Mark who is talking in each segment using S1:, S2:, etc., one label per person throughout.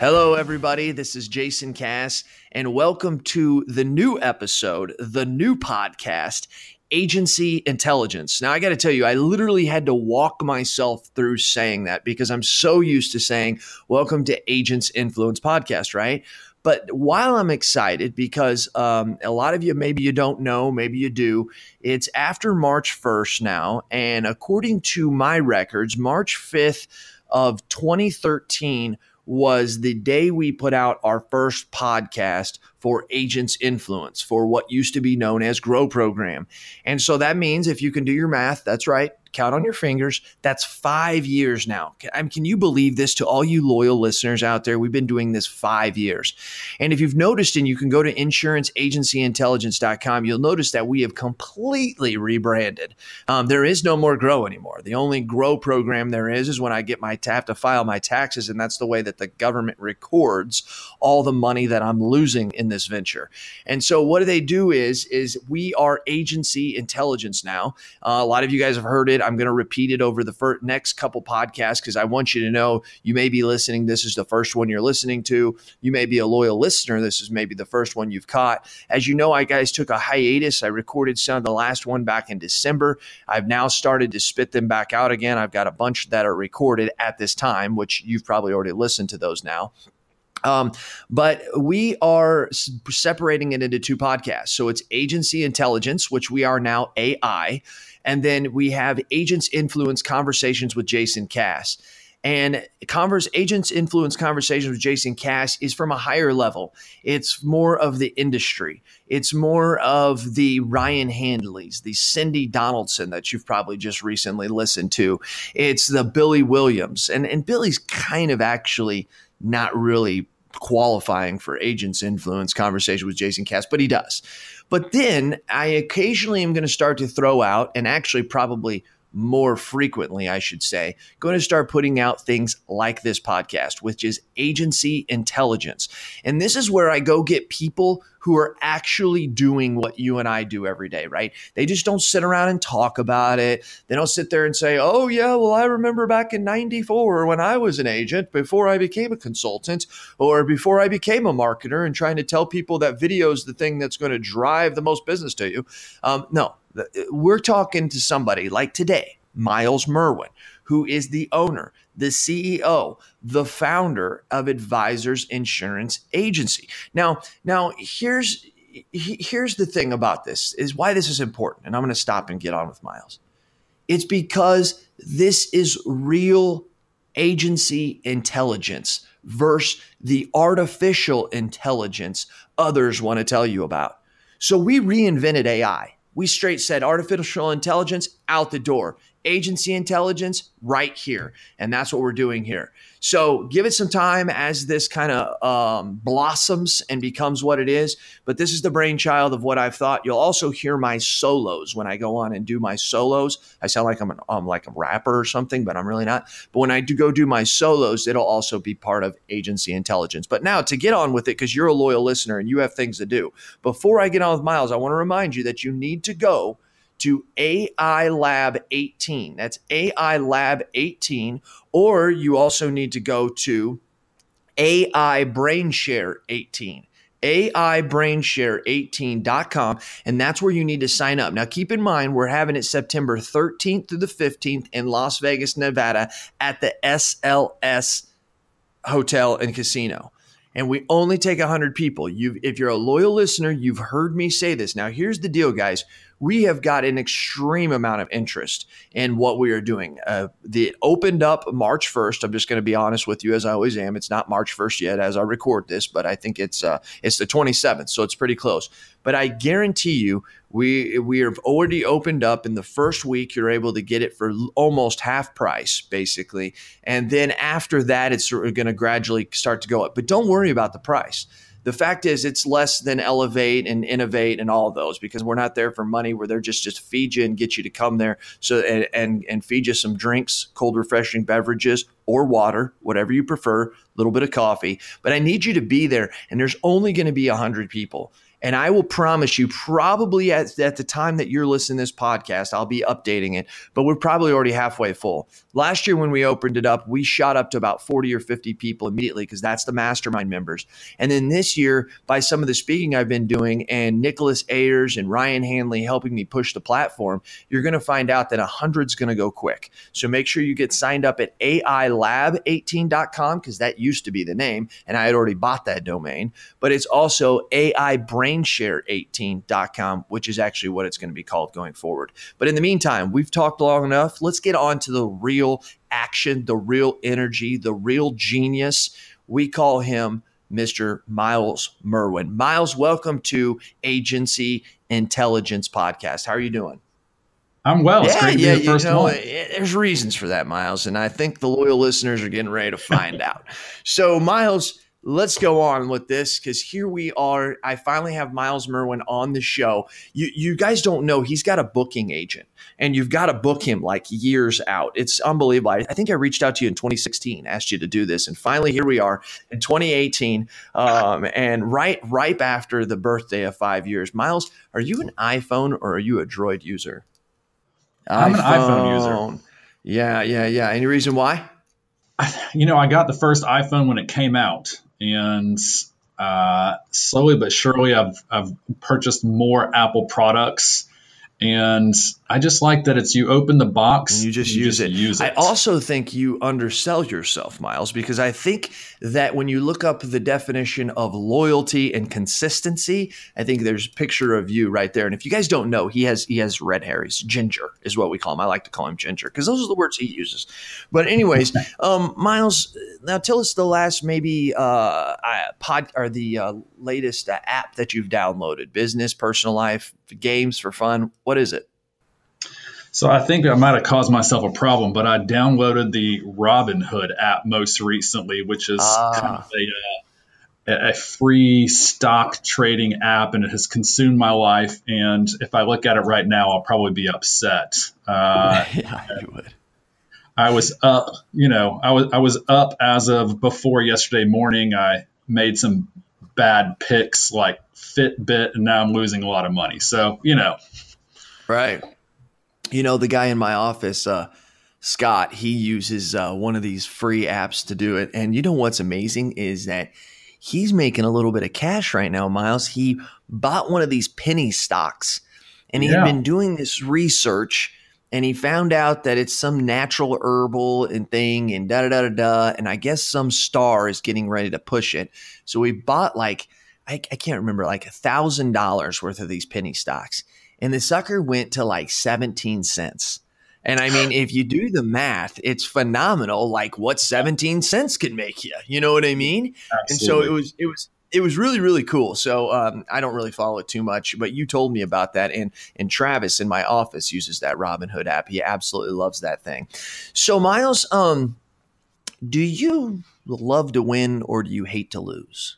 S1: Hello, everybody. This is Jason Cass, and welcome to the new episode, the new podcast, Agency Intelligence. Now, I got to tell you, I literally had to walk myself through saying that because I'm so used to saying, Welcome to Agents Influence Podcast, right? But while I'm excited, because um, a lot of you maybe you don't know, maybe you do, it's after March 1st now. And according to my records, March 5th of 2013 was the day we put out our first podcast for Agents Influence for what used to be known as Grow Program. And so that means if you can do your math, that's right, count on your fingers. That's five years now. I mean, can you believe this to all you loyal listeners out there? We've been doing this five years. And if you've noticed, and you can go to insuranceagencyintelligence.com, you'll notice that we have completely rebranded. Um, there is no more Grow anymore. The only Grow program there is is when I get my tap to file my taxes, and that's the way that the government records all the money that I'm losing in this venture. And so what do they do is is we are agency intelligence now. Uh, a lot of you guys have heard it it. I'm going to repeat it over the next couple podcasts because I want you to know you may be listening. This is the first one you're listening to. You may be a loyal listener. This is maybe the first one you've caught. As you know, I guys took a hiatus. I recorded some of the last one back in December. I've now started to spit them back out again. I've got a bunch that are recorded at this time, which you've probably already listened to those now. Um, but we are separating it into two podcasts. So it's agency intelligence, which we are now AI. And then we have Agents Influence Conversations with Jason Cass. And converse agents influence conversations with Jason Cass is from a higher level. It's more of the industry. It's more of the Ryan Hanleys, the Cindy Donaldson that you've probably just recently listened to. It's the Billy Williams. And, and Billy's kind of actually not really qualifying for agents influence conversation with Jason Cass, but he does. But then I occasionally am going to start to throw out, and actually probably more frequently, I should say, going to start putting out things like this podcast, which is agency intelligence. And this is where I go get people who are actually doing what you and I do every day, right? They just don't sit around and talk about it. They don't sit there and say, oh, yeah, well, I remember back in 94 when I was an agent before I became a consultant or before I became a marketer and trying to tell people that video is the thing that's going to drive the most business to you. Um, no, we're talking to somebody like today, Miles Merwin, who is the owner, the CEO, the founder of Advisors Insurance Agency. Now, now here's here's the thing about this is why this is important, and I'm going to stop and get on with Miles. It's because this is real agency intelligence versus the artificial intelligence others want to tell you about. So we reinvented AI we straight said artificial intelligence out the door agency intelligence right here. And that's what we're doing here. So give it some time as this kind of um, blossoms and becomes what it is. But this is the brainchild of what I've thought. You'll also hear my solos when I go on and do my solos. I sound like I'm, an, I'm like a rapper or something, but I'm really not. But when I do go do my solos, it'll also be part of agency intelligence. But now to get on with it, because you're a loyal listener and you have things to do. Before I get on with Miles, I want to remind you that you need to go to AI Lab 18. That's AI Lab 18. Or you also need to go to AI BrainShare 18 aibrainshare18.com and that's where you need to sign up. Now keep in mind we're having it September 13th through the 15th in Las Vegas, Nevada at the SLS Hotel and Casino. And we only take 100 people. You if you're a loyal listener, you've heard me say this. Now here's the deal guys we have got an extreme amount of interest in what we are doing. Uh, the opened up March 1st. I'm just going to be honest with you, as I always am. It's not March 1st yet, as I record this, but I think it's uh, it's the 27th, so it's pretty close. But I guarantee you, we we have already opened up in the first week. You're able to get it for almost half price, basically, and then after that, it's going to gradually start to go up. But don't worry about the price the fact is it's less than elevate and innovate and all of those because we're not there for money we're there just just feed you and get you to come there so and and, and feed you some drinks cold refreshing beverages or water, whatever you prefer, a little bit of coffee. But I need you to be there, and there's only going to be 100 people. And I will promise you, probably at, at the time that you're listening to this podcast, I'll be updating it, but we're probably already halfway full. Last year, when we opened it up, we shot up to about 40 or 50 people immediately because that's the mastermind members. And then this year, by some of the speaking I've been doing and Nicholas Ayers and Ryan Hanley helping me push the platform, you're going to find out that 100 is going to go quick. So make sure you get signed up at AILab18.com because that used to be the name, and I had already bought that domain. But it's also AI Brain brainshare18.com, which is actually what it's going to be called going forward. But in the meantime, we've talked long enough. Let's get on to the real action, the real energy, the real genius. We call him Mr. Miles Merwin. Miles, welcome to Agency Intelligence Podcast. How are you doing?
S2: I'm well. It's
S1: yeah, yeah, you know, one. Eh, there's reasons for that, Miles, and I think the loyal listeners are getting ready to find out. So, Myles, let's go on with this because here we are. I finally have Miles Merwin on the show. You you guys don't know he's got a booking agent, and you've got to book him like years out. It's unbelievable. I, I think I reached out to you in 2016, asked you to do this, and finally here we are in 2018, um, and right right after the birthday of five years. Miles, are you an iPhone or are you a Droid user?
S2: I'm iPhone. an iPhone user.
S1: Yeah, yeah, yeah. Any reason why?
S2: You know, I got the first iPhone when it came out, and uh, slowly but surely, I've I've purchased more Apple products and I just like that it's you open the box
S1: and you just, you use, just it. use, it. I also think you undersell yourself, Miles, because I think that when you look up the definition of loyalty and consistency, I think there's a picture of you right there. And if you guys don't know, he has he has red hair. He's ginger, is what we call him. I like to call him ginger because those are the words he uses. But anyways, um, Myles, now tell us the last maybe uh, pod or the uh, latest uh, app that you've downloaded, business, personal life, games for fun. What is it?
S2: So I think I might have caused myself a problem, but I downloaded the Robinhood app most recently, which is ah. kind of a, uh, a, free stock trading app, and it has consumed my life. And if I look at it right now, I'll probably be upset. Uh, yeah, you would. I was up, you know, I was I was up as of before yesterday morning. I made some bad picks like Fitbit, and now I'm losing a lot of money. So you know,
S1: right you know, the guy in my office, uh, Scott, he uses uh, one of these free apps to do it. And you know what's amazing is that he's making a little bit of cash right now, Miles. He bought one of these penny stocks and he'd yeah. been doing this research and he found out that it's some natural herbal and thing and da da da da da. And I guess some star is getting ready to push it. So we bought like, I, I can't remember, like a thousand dollars worth of these penny stocks and the sucker went to like 17 cents. And I mean, if you do the math, it's phenomenal. Like what 17 cents can make you, you know what I mean? Absolutely. And so it was, it was, it was really, really cool. So um, I don't really follow it too much, but you told me about that. And and Travis in my office uses that Robinhood app. He absolutely loves that thing. So Miles, um, do you love to win or do you hate to lose?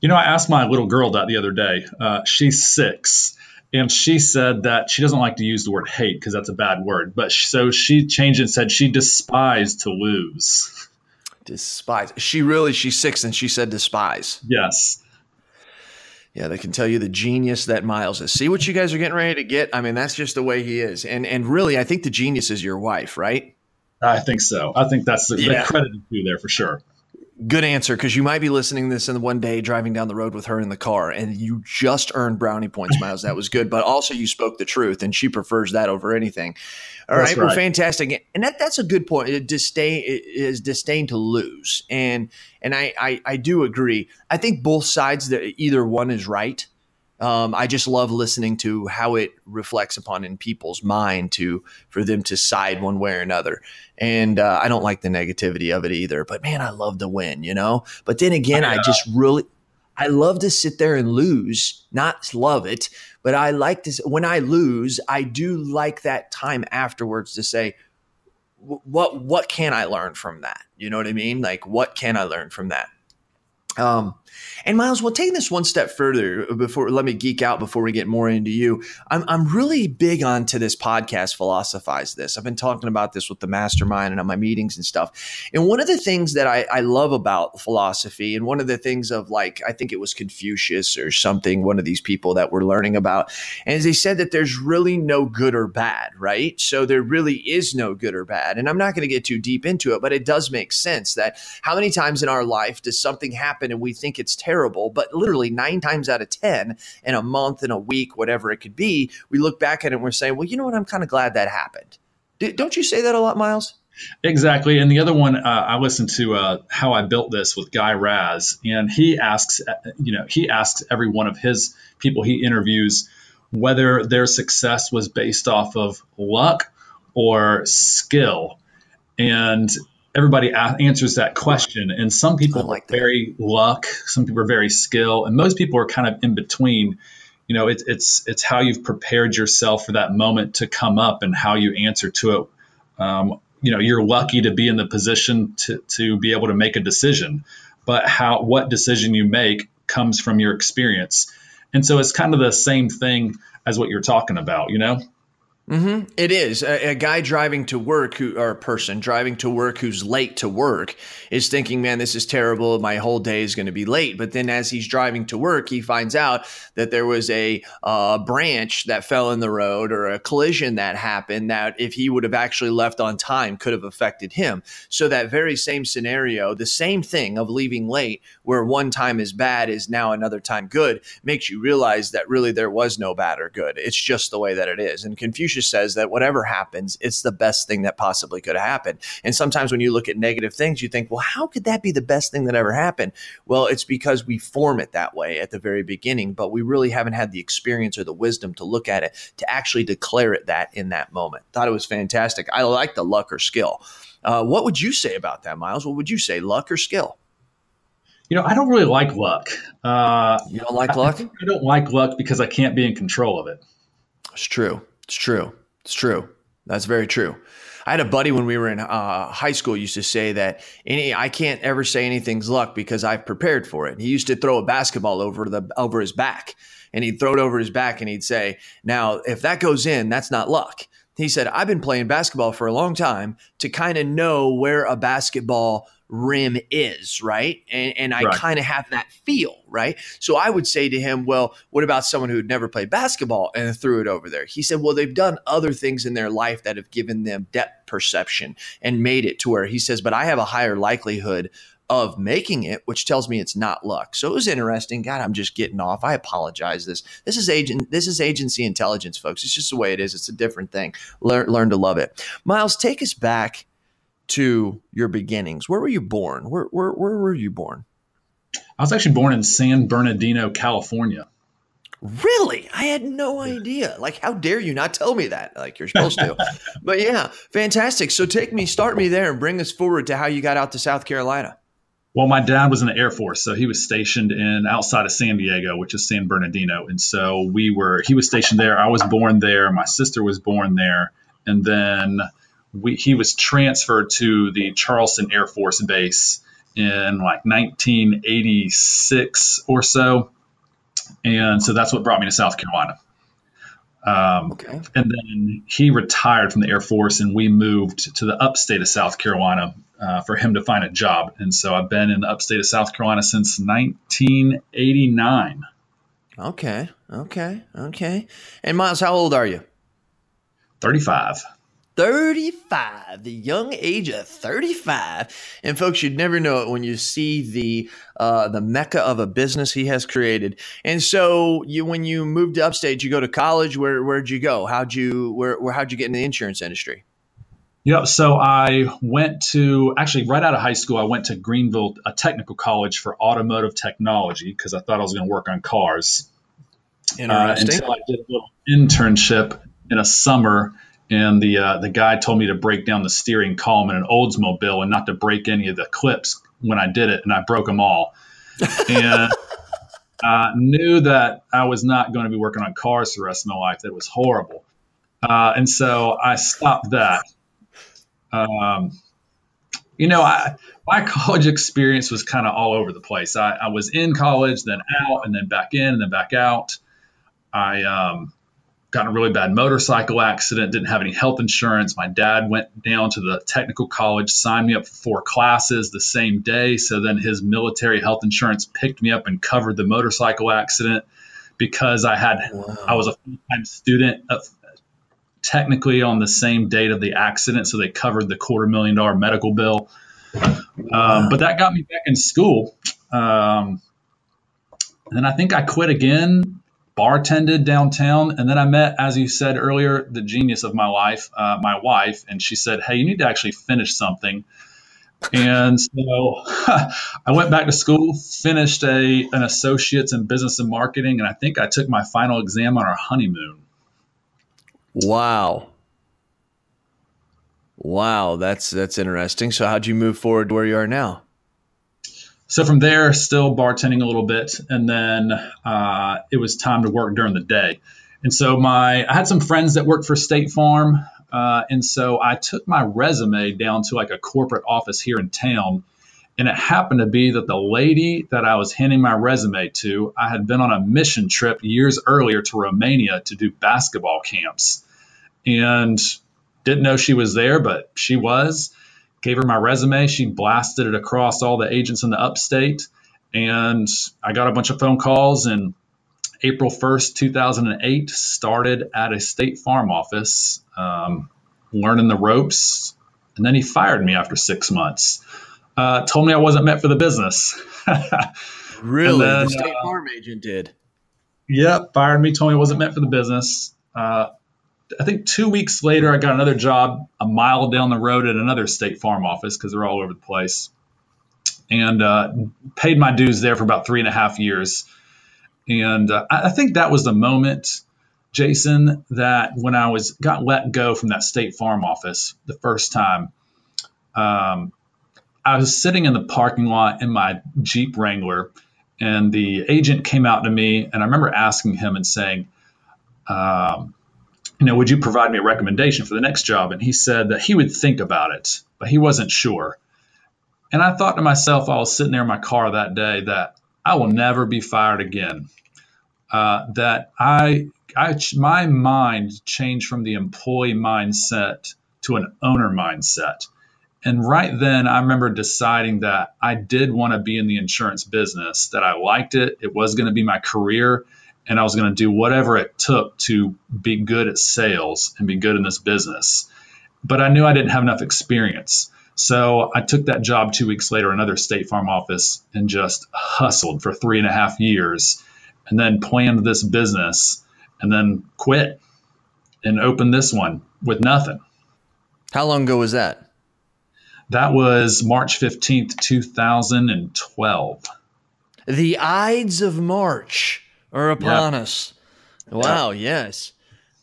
S2: You know, I asked my little girl that the other day. Uh, she's six, and she said that she doesn't like to use the word hate because that's a bad word. But so she changed and said she despised to lose.
S1: Despise. She really, she's six and she said despise.
S2: Yes.
S1: Yeah, they can tell you the genius that Miles is. See what you guys are getting ready to get? I mean, that's just the way he is. And and really, I think the genius is your wife, right?
S2: I think so. I think that's the, yeah. the credit to there for sure.
S1: Good answer, because you might be listening to this in one day driving down the road with her in the car, and you just earned brownie points, Miles. That was good, but also you spoke the truth, and she prefers that over anything. All right, right, well, fantastic, and that that's a good point. It disdain is disdain to lose, and and I, I I do agree. I think both sides that either one is right. Um, I just love listening to how it reflects upon in people's mind to for them to side one way or another. And uh, I don't like the negativity of it either. But man, I love to win, you know. But then again, I just really I love to sit there and lose. Not love it, but I like to when I lose, I do like that time afterwards to say, what what can I learn from that? You know what I mean? Like what can I learn from that? Um, And Miles, we'll take this one step further uh, before let me geek out before we get more into you. I'm, I'm really big onto this podcast, philosophize this. I've been talking about this with the mastermind and on my meetings and stuff. And one of the things that I, I love about philosophy, and one of the things of like, I think it was Confucius or something, one of these people that we're learning about, and they said that there's really no good or bad, right? So there really is no good or bad. And I'm not going to get too deep into it, but it does make sense that how many times in our life does something happen and we think it's terrible? but literally nine times out of 10 in a month, in a week, whatever it could be, we look back at it and we're saying, well, you know what? I'm kind of glad that happened. don't you say that a lot, Miles?
S2: Exactly. And the other one, uh, I listened to uh, How I Built This with Guy Raz, and he asks, uh, you know, he asks every one of his people he interviews whether their success was based off of luck or skill. And everybody a- answers that question. And some people like are very luck, some people are very skill, and most people are kind of in between. You know, it, it's it's how you've prepared yourself for that moment to come up and how you answer to it. Um, you know, you're lucky to be in the position to to be able to make a decision, but how what decision you make comes from your experience. And so it's kind of the same thing as what you're talking about, you know?
S1: Mm-hmm. It is a, a, guy driving to work who, or a person driving to work who's late to work is thinking, man, this is terrible. My whole day is going to be late. But then as he's driving to work, he finds out that there was a uh, branch that fell in the road or a collision that happened that if he would have actually left on time could have affected him. So that very same scenario, the same thing of leaving late, where one time is bad is now another time good, makes you realize that really there was no bad or good. It's just the way that it is. And confusion Confucius says that whatever happens, it's the best thing that possibly could happen. And sometimes when you look at negative things, you think, well, how could that be the best thing that ever happened? Well, it's because we form it that way at the very beginning, but we really haven't had the experience or the wisdom to look at it to actually declare it that in that moment. Thought it was fantastic. I like the luck or skill. Uh, what would you say about that, Miles? What would you say, luck or skill?
S2: You know, I don't really like luck.
S1: Uh, you don't like luck?
S2: I, I don't like luck because I can't be in control of it.
S1: It's true. It's true. It's true. That's very true. I had a buddy when we were in uh, high school used to say that any I can't ever say anything's luck because I've prepared for it. He used to throw a basketball over the over his back, and he'd throw it over his back, and he'd say, "Now, if that goes in, that's not luck." He said, "I've been playing basketball for a long time to kind of know where a basketball rim is, right? And, and I right. kind of have that feel, right? So I would say to him, well, what about someone who'd never played basketball and threw it over there? He said, well, they've done other things in their life that have given them depth perception and made it to where he says, but I have a higher likelihood of making it, which tells me it's not luck. So it was interesting. God, I'm just getting off. I apologize. This this is agent this is agency intelligence, folks. It's just the way it is. It's a different thing. Learn learn to love it. Miles, take us back to your beginnings. Where were you born? Where, where, where were you born?
S2: I was actually born in San Bernardino, California.
S1: Really? I had no idea. Like, how dare you not tell me that? Like, you're supposed to. but yeah, fantastic. So, take me, start me there, and bring us forward to how you got out to South Carolina.
S2: Well, my dad was in the Air Force, so he was stationed in outside of San Diego, which is San Bernardino, and so we were. He was stationed there. I was born there. My sister was born there, and then we, he was transferred to the Charleston Air Force Base in like 1986 or so. And so that's what brought me to South Carolina. Um, okay. And then he retired from the Air Force, and we moved to the upstate of South Carolina uh, for him to find a job. And so I've been in the upstate of South Carolina since 1989.
S1: Okay. Okay. Okay. And Miles, how old are you?
S2: 35.
S1: 35, the young age of 35. And folks, you'd never know it when you see the uh, the mecca of a business he has created. And so, you when you moved to upstate, you go to college. Where where'd you go? How'd you where, where how'd you get in the insurance industry?
S2: Yeah, so I went to actually right out of high school. I went to Greenville, a technical college for automotive technology because I thought I was going to work on cars.
S1: Interesting. Uh,
S2: until I did a little internship in a summer and the uh, the guy told me to break down the steering column in an Oldsmobile and not to break any of the clips when I did it, and I broke them all. And I knew that I was not going to be working on cars the rest of my life. That was horrible, uh, and so I stopped that. Um, You know, I, my college experience was kind of all over the place. I, I, was in college, then out, and then back in, and then back out. I um, got in a really bad motorcycle accident, didn't have any health insurance. My dad went down to the technical college, signed me up for four classes the same day. So then his military health insurance picked me up and covered the motorcycle accident because I had wow. I was a full time student of, technically on the same date of the accident, so they covered the quarter million dollar medical bill. Um, but that got me back in school. Um, and I think I quit again, bartended downtown, and then I met, as you said earlier, the genius of my life, uh, my wife, and she said, "Hey, you need to actually finish something." And so I went back to school, finished a an associate's in business and marketing, and I think I took my final exam on our honeymoon.
S1: Wow. Wow, that's that's interesting. So how'd you move forward to where you are now?
S2: So from there, still bartending a little bit, and then uh, it was time to work during the day. And so my I had some friends that worked for State Farm, uh, and so I took my resume down to like a corporate office here in town. And it happened to be that the lady that I was handing my resume to, I had been on a mission trip years earlier to Romania to do basketball camps. And didn't know she was there, but she was. Gave her my resume. She blasted it across all the agents in the upstate. And I got a bunch of phone calls. And April 1st, 2008, started at a state farm office, um, learning the ropes. And then he fired me after six months. Uh, told me I wasn't meant for the business.
S1: really? Then, the state uh, farm agent did?
S2: Yep, fired me, told me I wasn't meant for the business. Uh, I think two weeks later, I got another job a mile down the road at another state farm office because they're all over the place, and uh, paid my dues there for about three and a half years. And uh, I think that was the moment, Jason, that when I was got let go from that state farm office the first time, um, I was sitting in the parking lot in my Jeep Wrangler, and the agent came out to me, and I remember asking him and saying. Um, you know, would you provide me a recommendation for the next job? And he said that he would think about it, but he wasn't sure. And I thought to myself, I was sitting there in my car that day, that I will never be fired again. Uh, that I, I, my mind changed from the employee mindset to an owner mindset. And right then, I remember deciding that I did want to be in the insurance business, that I liked it. It was going to be my career and I was going to do whatever it took to be good at sales and be good in this business. But I knew I didn't have enough experience. So I took that job two weeks later, another State Farm office, and just hustled for three and a half years and then planned this business and then quit and opened this one with nothing.
S1: How long ago was that?
S2: That was March 15th, 2012.
S1: The Ides of March are upon yep. us. Wow. Yep. Yes.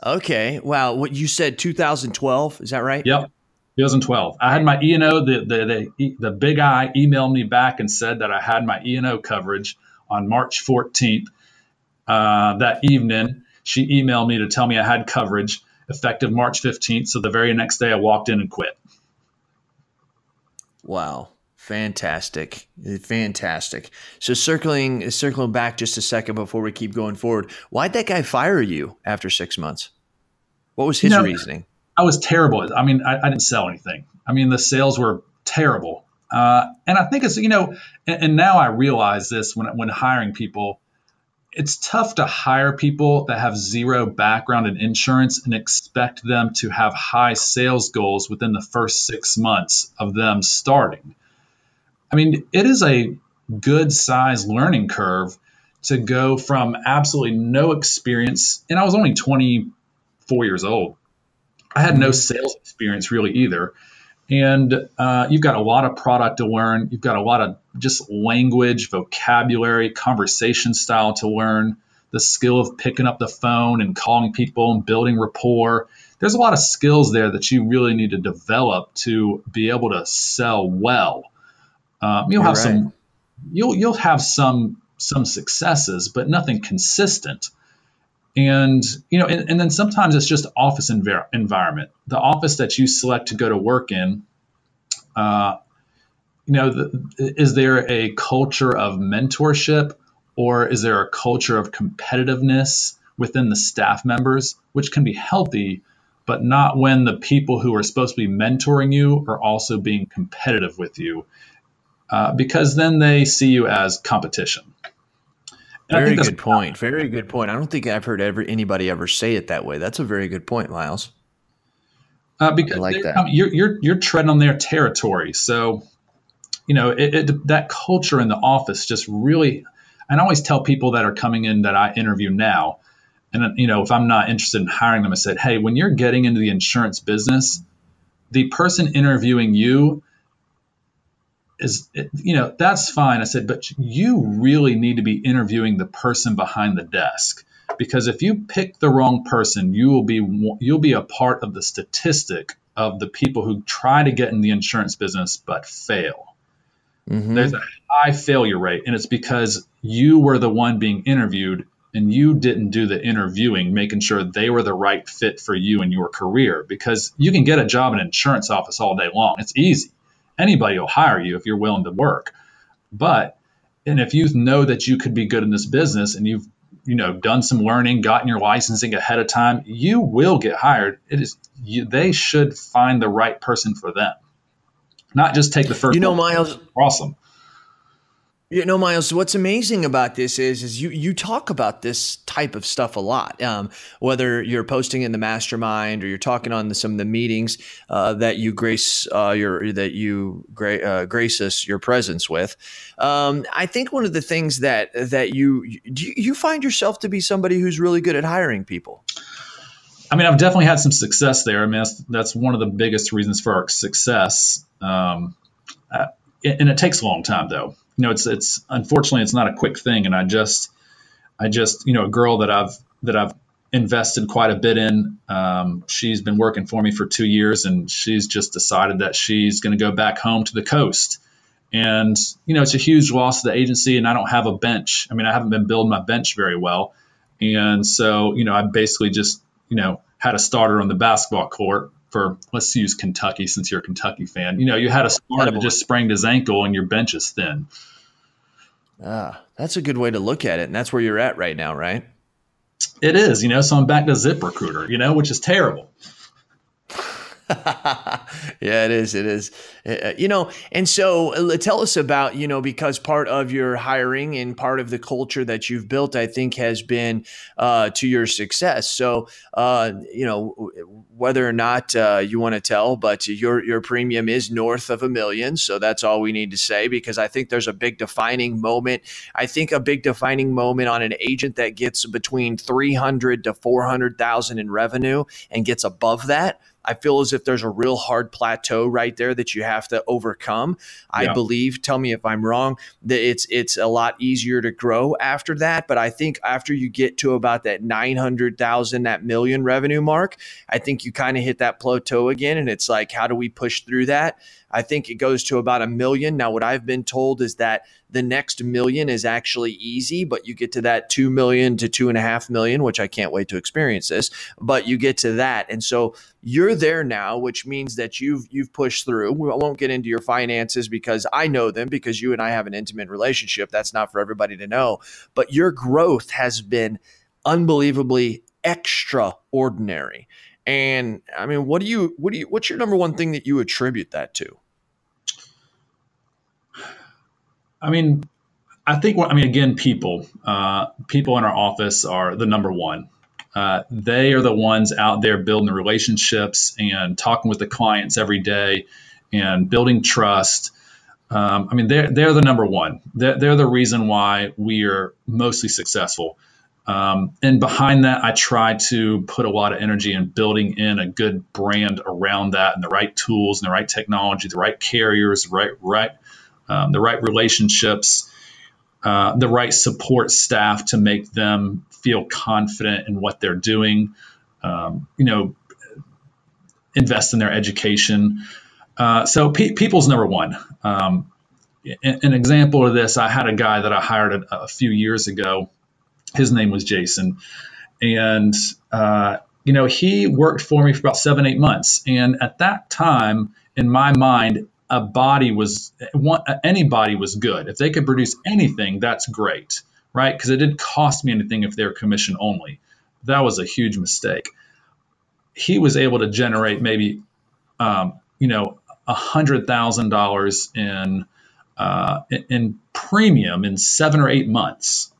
S1: Okay. Wow. What you said 2012. Is that right?
S2: Yep. 2012. I had my E&O, the, the, the, the big I emailed me back and said that I had my E&O coverage on March 14th. Uh, that evening, she emailed me to tell me I had coverage effective March 15th. So the very next day, I walked in and quit.
S1: Wow. Fantastic, fantastic. So circling circling back just a second before we keep going forward, why'd that guy fire you after six months? What was his you know, reasoning?
S2: I was terrible. I mean, I, I, didn't sell anything. I mean, the sales were terrible. Uh, and I think it's you know, and, and now I realize this when when hiring people, it's tough to hire people that have zero background in insurance and expect them to have high sales goals within the first six months of them starting. I mean, it is a good size learning curve to go from absolutely no experience, and I was only 24 years old. I had no mm-hmm. sales experience really either. And uh, you've got a lot of product to learn. You've got a lot of just language, vocabulary, conversation style to learn, the skill of picking up the phone and calling people and building rapport. There's a lot of skills there that you really need to develop to be able to sell well. Um, you'll You're have right. some, you'll you'll have some some successes, but nothing consistent. And you know, and, and then sometimes it's just office envir- environment. The office that you select to go to work in, uh, you know, the, is there a culture of mentorship or is there a culture of competitiveness within the staff members, which can be healthy, but not when the people who are supposed to be mentoring you are also being competitive with you, uh, because then they see you as competition.
S1: And very good point. Very good point. I don't think I've heard ever anybody ever say it that way. That's a very good point, Miles.
S2: Uh, because I like that. You're, you're you're treading on their territory, so you know it, it, that culture in the office just really. And I always tell people that are coming in that I interview now, and you know if i'm not interested in hiring them i said hey when you're getting into the insurance business the person interviewing you is you know that's fine i said but you really need to be interviewing the person behind the desk because if you pick the wrong person you will be you'll be a part of the statistic of the people who try to get in the insurance business but fail mm-hmm. there's a high failure rate and it's because you were the one being interviewed and you didn't do the interviewing, making sure they were the right fit for you and your career. Because you can get a job in an insurance office all day long. It's easy. Anybody will hire you if you're willing to work. But and if you know that you could be good in this business and you've you know done some learning, gotten your licensing ahead of time, you will get hired. It is you, they should find the right person for them, not just take the first.
S1: You know, Miles.
S2: Awesome.
S1: You know, Miles, what's amazing about this is, is you you talk about this type of stuff a lot. Um, whether you're posting in the mastermind or you're talking on the, some of the meetings uh, that you grace uh, your that you gra- uh, grace us your presence with. Um, I think one of the things that that you do you find yourself to be somebody who's really good at hiring people.
S2: I mean, I've definitely had some success there. I mean, that's, that's one of the biggest reasons for our success. Um, uh, and it takes a long time, though you know, it's it's unfortunately it's not a quick thing, and I just I just you know a girl that I've that I've invested quite a bit in. Um, she's been working for me for two years, and she's just decided that she's going to go back home to the coast. And you know, it's a huge loss to the agency, and I don't have a bench. I mean, I haven't been building my bench very well, and so you know, I basically just you know had a starter on the basketball court for let's use Kentucky since you're a Kentucky fan. You know, you had a starter that just sprained his ankle, and your bench is thin.
S1: Ah, that's a good way to look at it. And that's where you're at right now, right?
S2: It is, you know, so I'm back to Zip Recruiter, you know, which is terrible.
S1: yeah, it is. It is. Uh, uh, you know, and so uh, tell us about, you know, because part of your hiring and part of the culture that you've built, I think, has been uh, to your success. So, uh, you know, whether or not uh, you want to tell, but your your premium is north of a million. So that's all we need to say because I think there's a big defining moment. I think a big defining moment on an agent that gets between 300 to 400,000 in revenue and gets above that I feel as if there's a real hard plateau right there that you have to overcome. Yeah. I believe, tell me if I'm wrong, that it's it's a lot easier to grow after that. But I think after you get to about that 900,000, that million revenue mark, I think you kind of hit that plateau again. And it's like, how do we push through that? I think it goes to about a million. Now, what I've been told is that the next million is actually easy, but you get to that two million to two and a half million, which I can't wait to experience this. But you get to that, and so you're there now, which means that you've you've pushed through. We won't get into your finances because I know them because you and I have an intimate relationship. That's not for everybody to know, but your growth has been unbelievably extraordinary. And I mean, what do you what do you what's your number one thing that you attribute that to?
S2: I mean, I think I mean again, people, uh, people in our office are the number one. Uh, they are the ones out there building the relationships and talking with the clients every day and building trust. Um, I mean, they're they're the number one. They're, they're the reason why we are mostly successful. Um, and behind that, I try to put a lot of energy in building in a good brand around that, and the right tools, and the right technology, the right carriers, right, right, um, the right relationships, uh, the right support staff to make them feel confident in what they're doing. Um, you know, invest in their education. Uh, so pe- people's number one. Um, an example of this, I had a guy that I hired a, a few years ago his name was Jason, and uh, you know he worked for me for about seven eight months. And at that time, in my mind, a body was one, anybody was good. If they could produce anything, that's great, right? Because it didn't cost me anything if they were commission only. That was a huge mistake. He was able to generate maybe, um, you know, a hundred thousand dollars in uh, in premium in seven or eight months.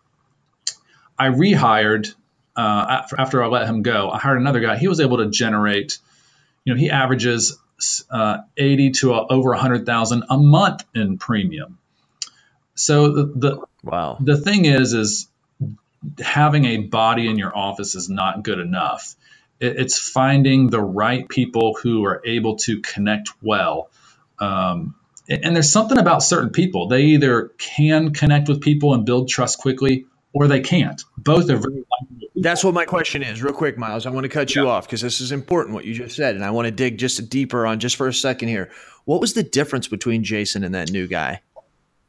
S2: I rehired uh, after I let him go. I hired another guy. He was able to generate, you know, he averages uh, 80 to uh, over 100,000 a month in premium. So the, the wow the thing is is having a body in your office is not good enough. It, it's finding the right people who are able to connect well. Um, and there's something about certain people. They either can connect with people and build trust quickly, or they can't. Both are very
S1: That's what my question is, real quick, Miles. I want to cut you off because this is important what you just said, and I want to dig just deeper on just for a second here. What was the difference between Jason and that new guy?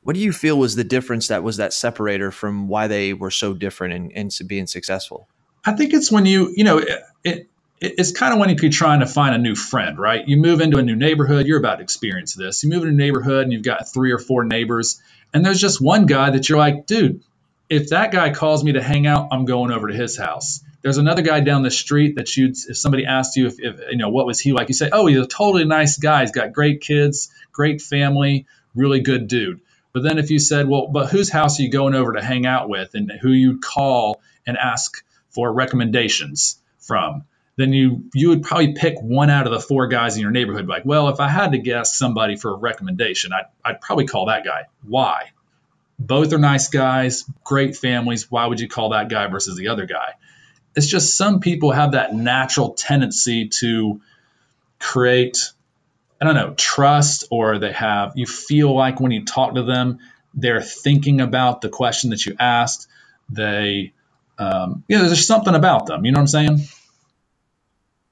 S1: What do you feel was the difference that was that separator from why they were so different and, and being successful?
S2: I think it's when you, you know, it, it it's kind of when you're trying to find a new friend, right? You move into a new neighborhood, you're about to experience this. You move into a neighborhood and you've got three or four neighbors, and there's just one guy that you're like, dude, if that guy calls me to hang out, I'm going over to his house. There's another guy down the street that you'd, if somebody asked you if, if, you know what was he like, you say, oh, he's a totally nice guy. He's got great kids, great family, really good dude. But then if you said, well, but whose house are you going over to hang out with, and who you'd call and ask for recommendations from, then you you would probably pick one out of the four guys in your neighborhood. Like, well, if I had to guess somebody for a recommendation, I'd, I'd probably call that guy. Why? Both are nice guys, great families. Why would you call that guy versus the other guy? It's just some people have that natural tendency to create, I don't know, trust, or they have, you feel like when you talk to them, they're thinking about the question that you asked. They, um, know, there's something about them. You know what I'm saying?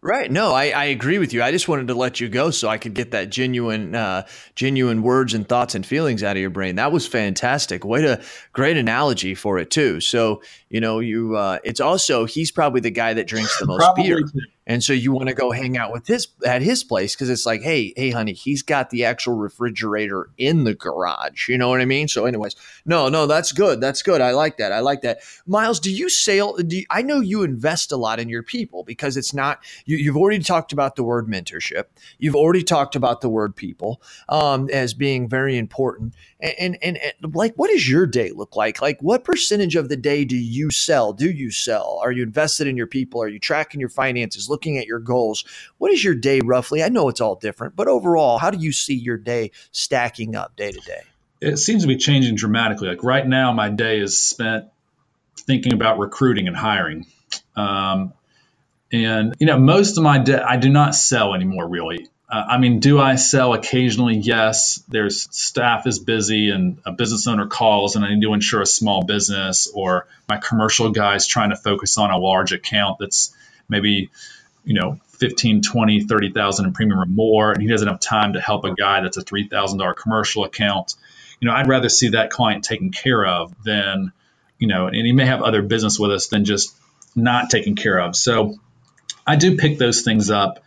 S1: Right. No, I, I agree with you. I just wanted to let you go so I could get that genuine, uh, genuine words and thoughts and feelings out of your brain. That was fantastic. What a great analogy for it too. So you know, you uh, it's also he's probably the guy that drinks the most beer. Too. And so you want to go hang out with his at his place because it's like, hey, hey, honey, he's got the actual refrigerator in the garage. You know what I mean? So, anyways, no, no, that's good. That's good. I like that. I like that. Miles, do you sail? Do you, I know you invest a lot in your people because it's not. You, you've already talked about the word mentorship. You've already talked about the word people um, as being very important. And, and and like, what does your day look like? Like, what percentage of the day do you sell? Do you sell? Are you invested in your people? Are you tracking your finances? Looking at your goals. What is your day roughly? I know it's all different, but overall, how do you see your day stacking up day to day?
S2: It seems to be changing dramatically. Like right now, my day is spent thinking about recruiting and hiring. Um, and you know, most of my day, I do not sell anymore. Really, uh, I mean, do I sell occasionally? Yes. There's staff is busy and a business owner calls and I need to insure a small business, or my commercial guy's trying to focus on a large account that's maybe you know 15 20 30,000 in premium or more and he doesn't have time to help a guy that's a $3,000 commercial account you know I'd rather see that client taken care of than you know and he may have other business with us than just not taken care of so I do pick those things up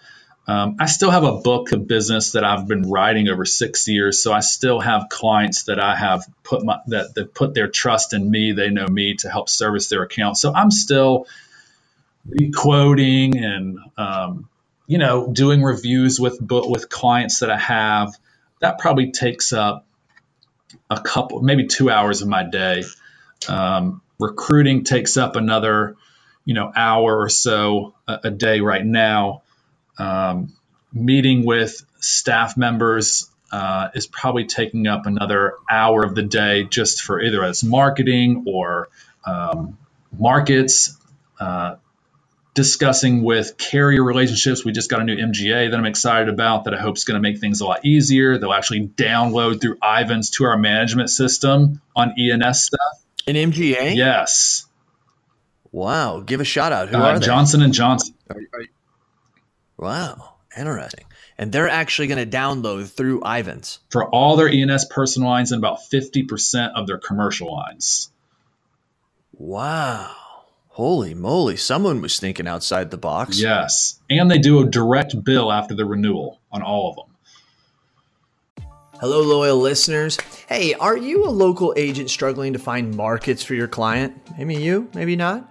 S2: um, I still have a book of business that I've been writing over six years, so I still have clients that I have put my that, that put their trust in me. They know me to help service their account. So I'm still requoting and um, you know doing reviews with with clients that I have. That probably takes up a couple, maybe two hours of my day. Um, recruiting takes up another, you know, hour or so a, a day right now. Um, meeting with staff members uh, is probably taking up another hour of the day just for either as marketing or um, markets. Uh, discussing with carrier relationships. We just got a new MGA that I'm excited about that I hope is going to make things a lot easier. They'll actually download through Ivans to our management system on E&S stuff.
S1: An MGA?
S2: Yes.
S1: Wow. Give a shout out. Who uh, are they?
S2: Johnson and Johnson.
S1: Wow. Interesting. And they're actually going to download through Ivans.
S2: For all their E&S personal lines and about 50% of their commercial lines.
S1: Wow. Holy moly, someone was thinking outside the box.
S2: Yes. And they do a direct bill after the renewal on all of them.
S1: Hello, loyal listeners. Hey, are you a local agent struggling to find markets for your client? Maybe you, maybe not.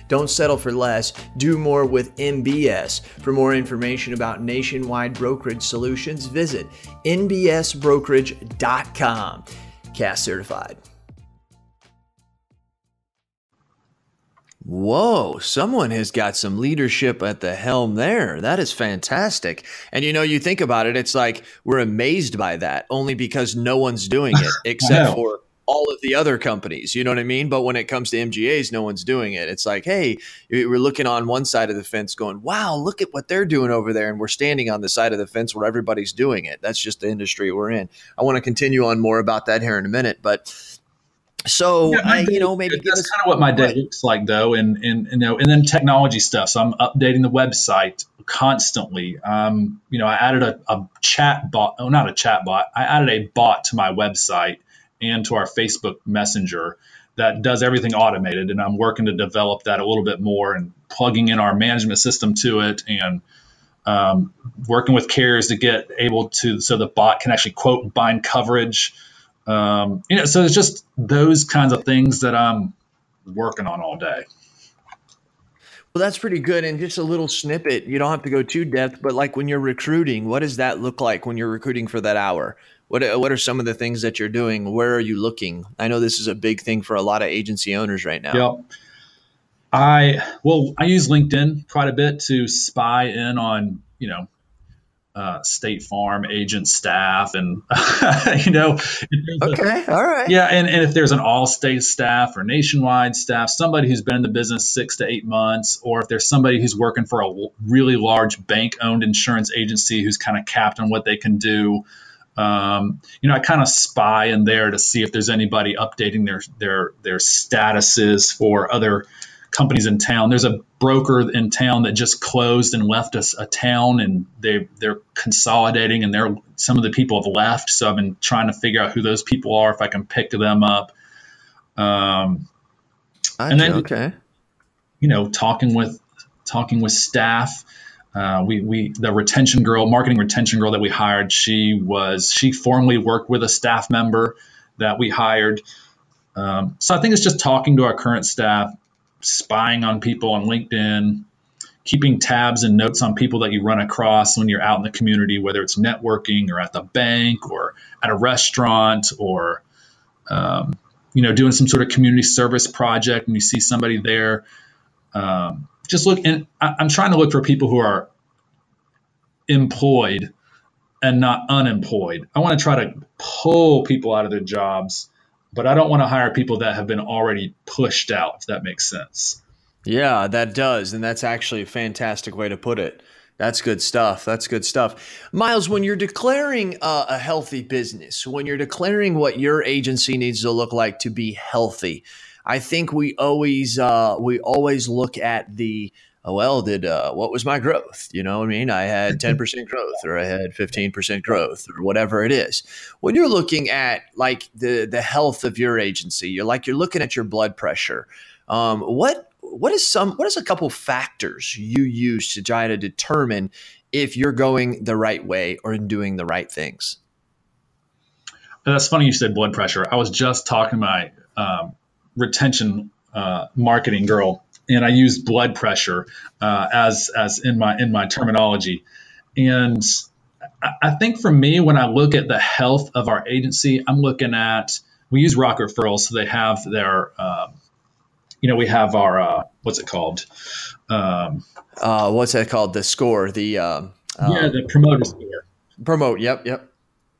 S1: Don't settle for less, do more with NBS. For more information about nationwide brokerage solutions, visit nbsbrokerage.com. CAS certified. Whoa, someone has got some leadership at the helm there. That is fantastic. And you know, you think about it, it's like we're amazed by that only because no one's doing it except for all of the other companies. You know what I mean? But when it comes to MGAs, no one's doing it. It's like, hey, we're looking on one side of the fence going, wow, look at what they're doing over there. And we're standing on the side of the fence where everybody's doing it. That's just the industry we're in. I want to continue on more about that here in a minute. But so yeah, I, you know, maybe
S2: that's kind of what my day right. looks like, though, and and you know, and then technology stuff. So I'm updating the website constantly. Um, you know, I added a, a chat bot, oh, not a chat bot. I added a bot to my website and to our Facebook Messenger that does everything automated, and I'm working to develop that a little bit more and plugging in our management system to it and. Um, working with carriers to get able to so the bot can actually quote bind coverage um, you know, so it's just those kinds of things that I'm working on all day.
S1: Well, that's pretty good. And just a little snippet, you don't have to go too depth, but like when you're recruiting, what does that look like when you're recruiting for that hour? What, uh, what are some of the things that you're doing? Where are you looking? I know this is a big thing for a lot of agency owners right now.
S2: Yep. I well, I use LinkedIn quite a bit to spy in on, you know, uh, State Farm agent staff, and you know,
S1: okay, all right,
S2: yeah, and, and if there's an Allstate staff or nationwide staff, somebody who's been in the business six to eight months, or if there's somebody who's working for a really large bank-owned insurance agency who's kind of capped on what they can do. Um, you know, I kind of spy in there to see if there's anybody updating their their their statuses for other companies in town. There's a broker in town that just closed and left us a, a town, and they they're consolidating, and they're some of the people have left. So I've been trying to figure out who those people are, if I can pick them up. Um,
S1: and then okay,
S2: you know, talking with talking with staff. Uh, we, we the retention girl, marketing retention girl that we hired, she was she formerly worked with a staff member that we hired. Um, so I think it's just talking to our current staff, spying on people on LinkedIn, keeping tabs and notes on people that you run across when you're out in the community, whether it's networking or at the bank or at a restaurant or um, you know doing some sort of community service project and you see somebody there. Um, just look and I, I'm trying to look for people who are employed and not unemployed. I want to try to pull people out of their jobs but I don't want to hire people that have been already pushed out, if that makes sense.
S1: Yeah, that does. And that's actually a fantastic way to put it. That's good stuff. That's good stuff. Miles, when you're declaring uh, a healthy business, when you're declaring what your agency needs to look like to be healthy, I think we always uh, we always look at the oh, well, did uh, what was my growth? You know what I mean? I had 10% growth or I had 15% growth or whatever it is. When you're looking at like the the health of your agency, you're like you're looking at your blood pressure. Um, what what is some what is a couple factors you use to try to determine if you're going the right way or doing the right things?
S2: That's funny you said blood pressure. I was just talking to my um, retention uh, marketing girl and I use blood pressure uh, as as in my in my terminology. And I think for me, when I look at the health of our agency, I'm looking at we use Rocket Referrals, so they have their, uh, you know, we have our uh, what's it called?
S1: Um, uh, what's that called? The score, the um,
S2: yeah, the promoter score.
S1: Promote. Yep, yep.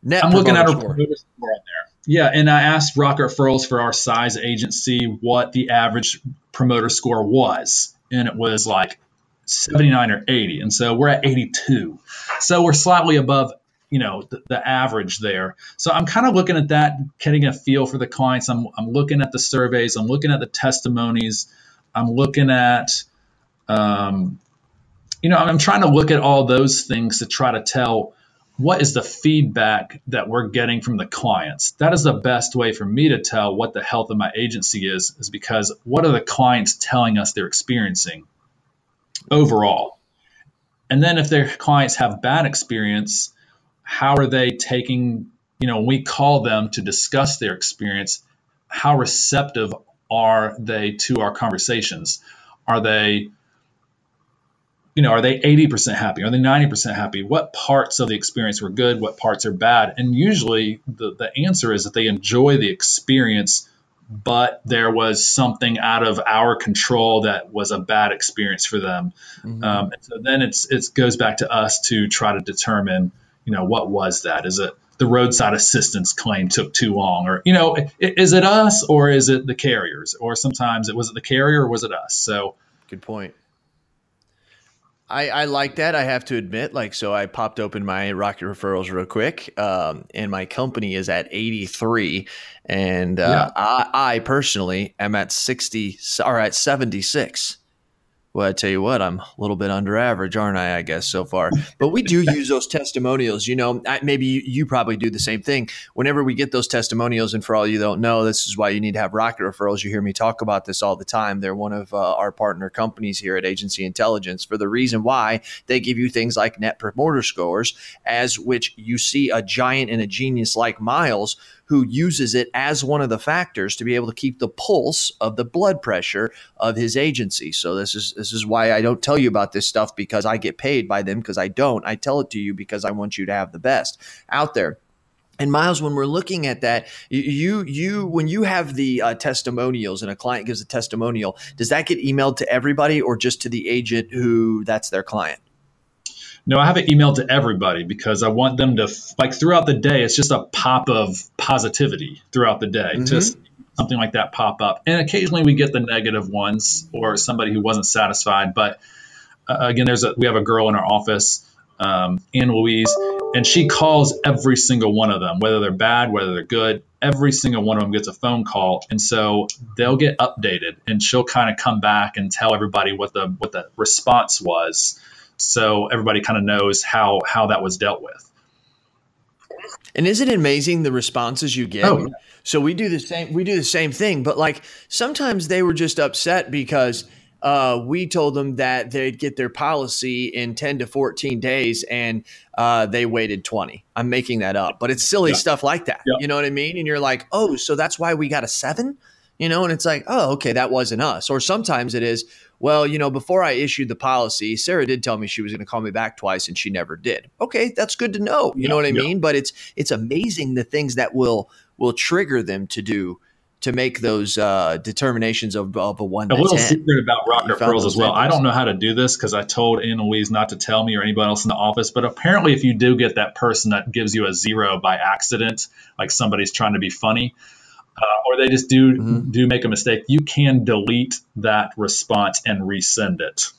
S2: Net I'm looking at our promoter score on there. Yeah, and I asked Rocket Referrals for our size agency what the average promoter score was, and it was like 79 or 80, and so we're at 82. So we're slightly above, you know, the, the average there. So I'm kind of looking at that, getting a feel for the clients. I'm, I'm looking at the surveys, I'm looking at the testimonies, I'm looking at Um, you know, I'm trying to look at all those things to try to tell what is the feedback that we're getting from the clients. That is the best way for me to tell what the health of my agency is, is because what are the clients telling us they're experiencing overall? And then if their clients have bad experience, how are they taking, you know, we call them to discuss their experience, how receptive are they to our conversations? Are they you know, are they 80% happy? Are they 90% happy? What parts of the experience were good? What parts are bad? And usually the, the answer is that they enjoy the experience, but there was something out of our control that was a bad experience for them. Mm-hmm. Um, so then it's it goes back to us to try to determine, you know, what was that? Is it the roadside assistance claim took too long, or you know, is it us or is it the carriers? Or sometimes it was it the carrier or was it us? So
S1: good point. I, I like that. I have to admit, like, so I popped open my Rocket referrals real quick, um, and my company is at 83, and uh, yeah. I, I personally am at 60 or at 76. Well, I tell you what, I'm a little bit under average, aren't I? I guess so far. But we do use those testimonials. You know, maybe you, you, probably do the same thing. Whenever we get those testimonials, and for all you don't know, this is why you need to have Rocket referrals. You hear me talk about this all the time. They're one of uh, our partner companies here at Agency Intelligence for the reason why they give you things like Net Promoter Scores, as which you see a giant and a genius like Miles who uses it as one of the factors to be able to keep the pulse of the blood pressure of his agency. So this is this is why I don't tell you about this stuff because I get paid by them because I don't. I tell it to you because I want you to have the best out there. And Miles, when we're looking at that, you you when you have the uh, testimonials and a client gives a testimonial, does that get emailed to everybody or just to the agent who that's their client?
S2: No, I have it emailed to everybody because I want them to like throughout the day. It's just a pop of positivity throughout the day. Mm-hmm. Just something like that pop up, and occasionally we get the negative ones or somebody who wasn't satisfied. But uh, again, there's a we have a girl in our office, um, Anne Louise, and she calls every single one of them, whether they're bad, whether they're good. Every single one of them gets a phone call, and so they'll get updated, and she'll kind of come back and tell everybody what the what the response was so everybody kind of knows how how that was dealt with.
S1: And isn't it amazing the responses you get? Oh. So we do the same we do the same thing, but like sometimes they were just upset because uh, we told them that they'd get their policy in 10 to 14 days and uh, they waited 20. I'm making that up, but it's silly yeah. stuff like that. Yeah. You know what I mean? And you're like, oh, so that's why we got a seven? You know, and it's like, oh, okay, that wasn't us. Or sometimes it is, well, you know, before I issued the policy, Sarah did tell me she was going to call me back twice and she never did. Okay, that's good to know. You yeah, know what I yeah. mean? But it's it's amazing the things that will will trigger them to do to make those uh, determinations of, of a one.
S2: A little 10. secret about Rocket Referrals as well. I don't know how to do this because I told Ann Louise not to tell me or anybody else in the office. But apparently, if you do get that person that gives you a zero by accident, like somebody's trying to be funny, uh, or they just do mm-hmm. do make a mistake, you can delete that response and resend it.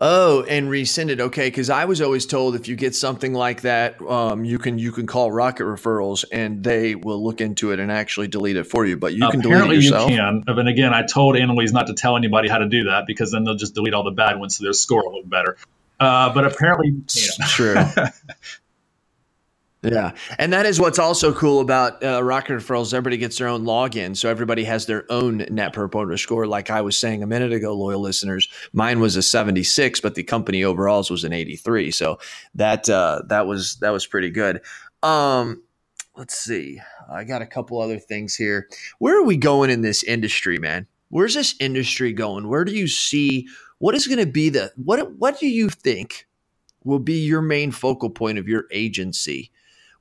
S1: Oh, and resend it. Okay, because I was always told if you get something like that, um, you can you can call Rocket Referrals and they will look into it and actually delete it for you. But you can Apparently delete it yourself.
S2: Apparently you can. And again, I told Annalise not to tell anybody how to do that because then they'll just delete all the bad ones so their score will look better. Uh, but apparently, you
S1: can. True. Yeah, and that is what's also cool about uh, Rocket Referrals. Everybody gets their own login, so everybody has their own Net Promoter Score. Like I was saying a minute ago, loyal listeners, mine was a seventy-six, but the company overalls was an eighty-three. So that uh, that was that was pretty good. Um, let's see, I got a couple other things here. Where are we going in this industry, man? Where's this industry going? Where do you see what is going to be the what? What do you think will be your main focal point of your agency?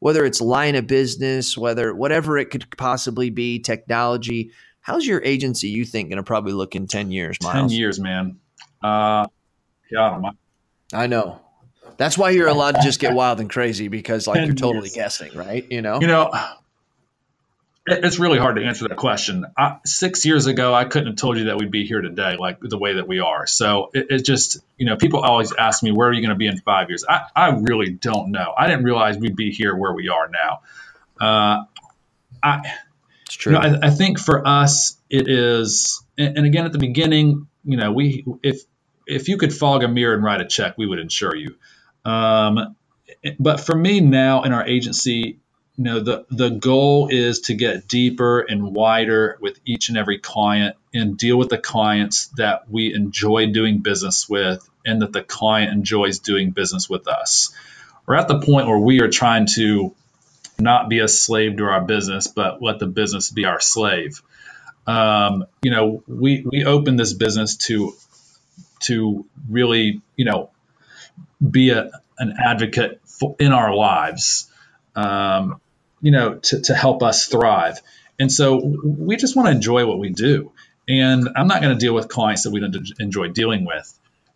S1: Whether it's line of business, whether whatever it could possibly be, technology. How's your agency, you think, going to probably look in 10 years,
S2: Miles? 10 years, man. Uh, yeah,
S1: I know. That's why you're allowed to just get wild and crazy because, like, you're totally years. guessing, right? You know?
S2: You know, it's really hard to answer that question. I, six years ago, I couldn't have told you that we'd be here today, like the way that we are. So it, it just, you know, people always ask me, where are you going to be in five years? I, I really don't know. I didn't realize we'd be here where we are now. Uh, I, it's true. You know, I, I think for us, it is and, and again, at the beginning, you know, we if if you could fog a mirror and write a check, we would insure you. Um, but for me now in our agency, you know, the the goal is to get deeper and wider with each and every client and deal with the clients that we enjoy doing business with and that the client enjoys doing business with us. We're at the point where we are trying to not be a slave to our business, but let the business be our slave. Um, you know, we we opened this business to to really, you know, be a, an advocate for, in our lives, um, you know, to, to help us thrive. And so we just want to enjoy what we do. And I'm not going to deal with clients that we don't enjoy dealing with.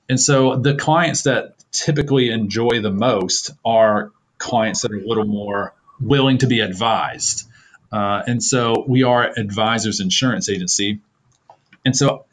S2: And so the clients that typically enjoy the most are clients that are a little more willing to be advised. Uh, and so we are advisors insurance agency. And so,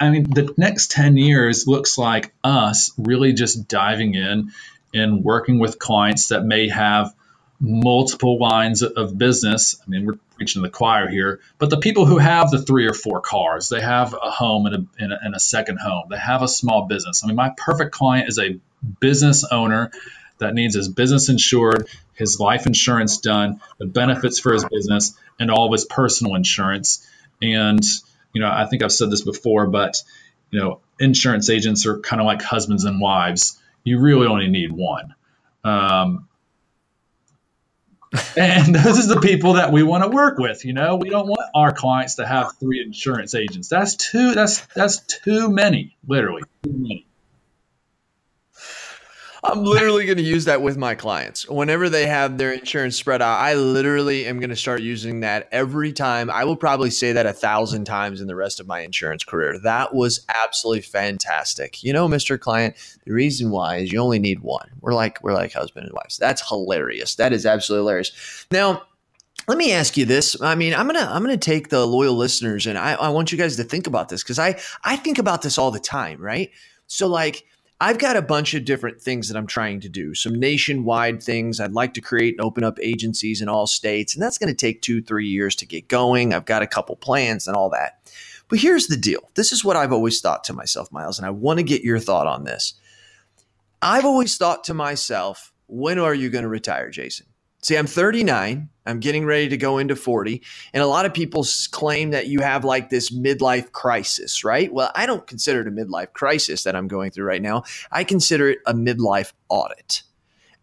S2: I mean, the next 10 years looks like us really just diving in and working with clients that may have multiple lines of business. I mean, we're preaching the choir here, but the people who have the three or four cars, they have a home and a, and a, and a second home, they have a small business. I mean, my perfect client is a business owner that needs his business insured, his life insurance done, the benefits for his business, and all of his personal insurance. And, you know, I think I've said this before, but, you know, insurance agents are kind of like husbands and wives. You really only need one. Um, and those are the people that we want to work with. You know, we don't want our clients to have three insurance agents. That's too. That's that's too many. Literally, too many.
S1: I'm literally going to use that with my clients. Whenever they have their insurance spread out, I literally am going to start using that every time. I will probably say that a thousand times in the rest of my insurance career. That was absolutely fantastic. You know, Mr. Client, the reason why is you only need one. We're like we're like husband and wives. That's hilarious. That is absolutely hilarious. Now, let me ask you this. I mean, I'm gonna I'm gonna take the loyal listeners and I, I want you guys to think about this because I I think about this all the time, right? So like I've got a bunch of different things that I'm trying to do, some nationwide things. I'd like to create and open up agencies in all states, and that's going to take two, three years to get going. I've got a couple plans and all that. But here's the deal this is what I've always thought to myself, Miles, and I want to get your thought on this. I've always thought to myself, when are you going to retire, Jason? See, I'm 39. I'm getting ready to go into 40. And a lot of people claim that you have like this midlife crisis, right? Well, I don't consider it a midlife crisis that I'm going through right now. I consider it a midlife audit.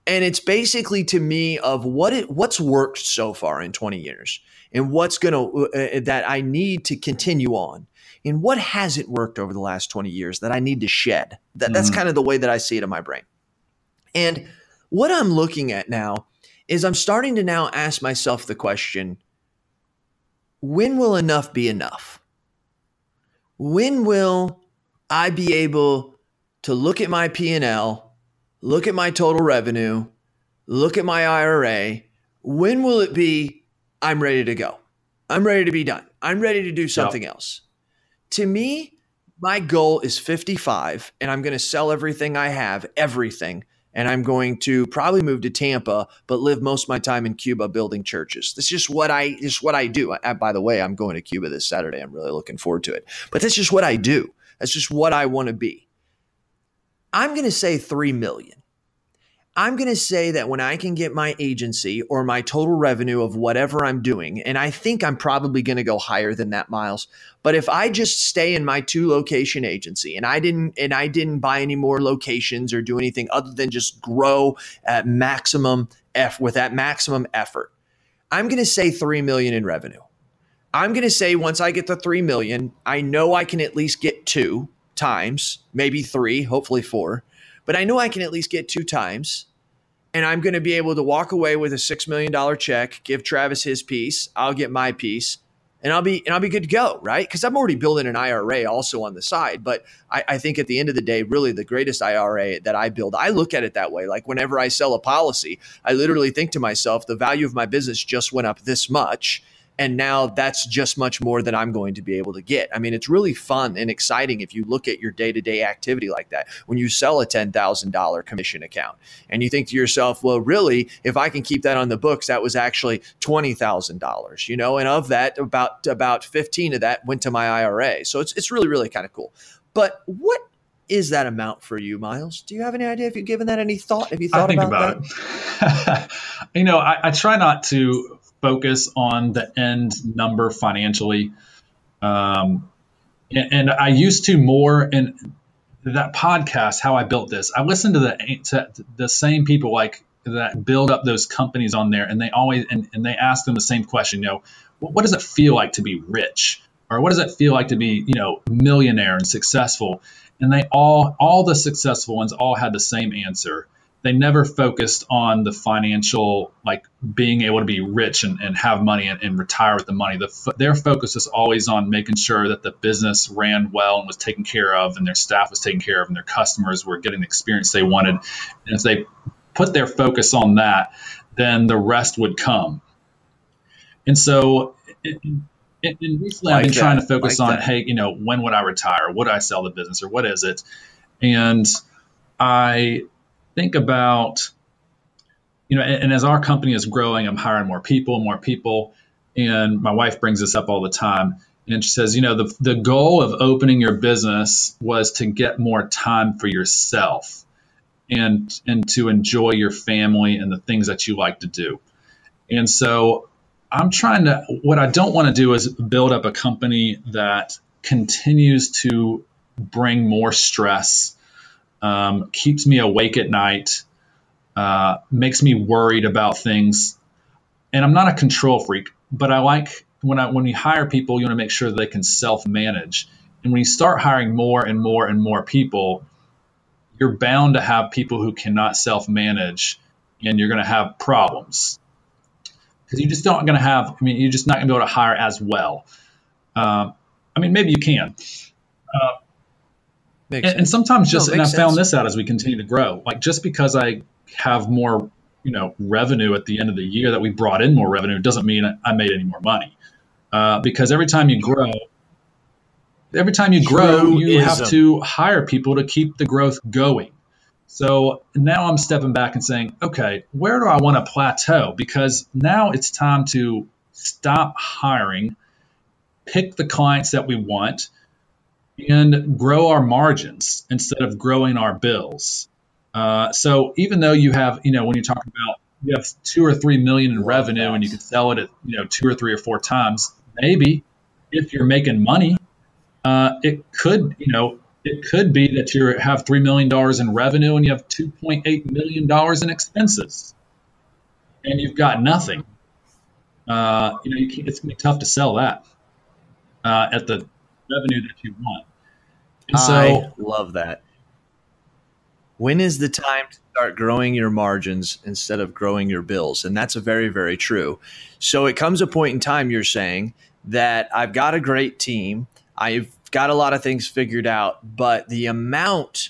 S1: And it's basically to me of what it what's worked so far in 20 years and what's going to uh, uh, that I need to continue on. And what hasn't worked over the last 20 years that I need to shed. That, mm-hmm. That's kind of the way that I see it in my brain. And what I'm looking at now is I'm starting to now ask myself the question when will enough be enough? When will I be able to look at my P&L, look at my total revenue, look at my IRA? When will it be I'm ready to go? I'm ready to be done. I'm ready to do something else. To me, my goal is 55 and I'm going to sell everything I have, everything and I'm going to probably move to Tampa, but live most of my time in Cuba building churches. That's just what I just what I do. I, by the way, I'm going to Cuba this Saturday. I'm really looking forward to it. But that's just what I do. That's just what I want to be. I'm going to say 3 million. I'm going to say that when I can get my agency or my total revenue of whatever I'm doing, and I think I'm probably going to go higher than that, Miles. But if I just stay in my two location agency and I didn't and I didn't buy any more locations or do anything other than just grow at maximum F with that maximum effort, I'm going to say three million in revenue. I'm going to say once I get to three million, I know I can at least get two times, maybe three, hopefully four but I know I can at least get two times. And I'm going to be able to walk away with a $6 million check, give Travis his piece. I'll get my piece and I'll be and I'll be good to go, right? Because I'm already building an IRA also on the side. But I, I, think at the end of the day, really the greatest IRA that I build, I look at it that way. Like whenever I sell a policy, I literally think to myself, the value of my business just went up this much. And now that's just much more than I'm going to be able to get. I mean, it's really fun and exciting if you look at your day to day activity like that. When you sell a $10,000 commission account and you think to yourself, well, really, if I can keep that on the books, that was actually $20,000, you know, and of that, about, about 15 of that went to my IRA. So it's, it's really, really kind of cool. But what is that amount for you, Miles? Do you have any idea if you've given that any thought? Have you thought
S2: I think
S1: about,
S2: about it? you know, I, I, try not to focus on the end number financially. Um, and, and, I used to more in that podcast, how I built this. I listened to the to the same people like that build up those companies on there, and they always and, and they ask them the same question. You know, what, what does it feel like to be rich, or what does it feel like to be you know millionaire and successful? and they all all the successful ones all had the same answer they never focused on the financial like being able to be rich and, and have money and, and, retire with the money the, their focus is always on making sure that the business ran well and was taken care of and their staff was taken care of and their customers were getting the experience they wanted and if they put their focus on that then the rest would come and so it, and, and recently like I've been that. trying to focus like on, that. hey, you know, when would I retire? Would I sell the business or what is it? And I think about, you know, and, and as our company is growing, I'm hiring more people, more people. And my wife brings this up all the time. And she says, you know, the, the goal of opening your business was to get more time for yourself and and to enjoy your family and the things that you like to do. And so I'm trying to, what I don't want to do is build up a company that continues to bring more stress, um, keeps me awake at night, uh, makes me worried about things. And I'm not a control freak, but I like when I when you hire people, you want to make sure they can self manage. And when you start hiring more and more and more people, you're bound to have people who cannot self manage, and you're going to have problems because you just don't going to have. I mean, you're just not going to be able to hire as well. Um, I mean, maybe you can. Uh, and, and, sometimes just, no, and I sense. found this out as we continue to grow. Like just because I have more, you know, revenue at the end of the year that we brought in more revenue doesn't mean I made any more money. Uh, because every time you grow, every time you grow, you have to hire people to keep the growth going. So now I'm stepping back and saying, okay, where do I want to plateau? Because now it's time to stop hiring, pick the clients that we want, and grow our margins instead of growing our bills. Uh, so even though you have, you know, when you're talking about you have two or three million in revenue and you can sell it at, you know, two or three or four times, maybe if you're making money, uh, it could, you know, it could be that you have $3 million in revenue and you have $2.8 million in expenses and you've got nothing. Uh, you know, you it's to be tough to sell that uh, at the revenue that you want.
S1: And so, I love that. When is the time to start growing your margins instead of growing your bills? And that's a very, very true. So it comes a point in time you're saying that I've got a great team. I've got a lot of things figured out, but the amount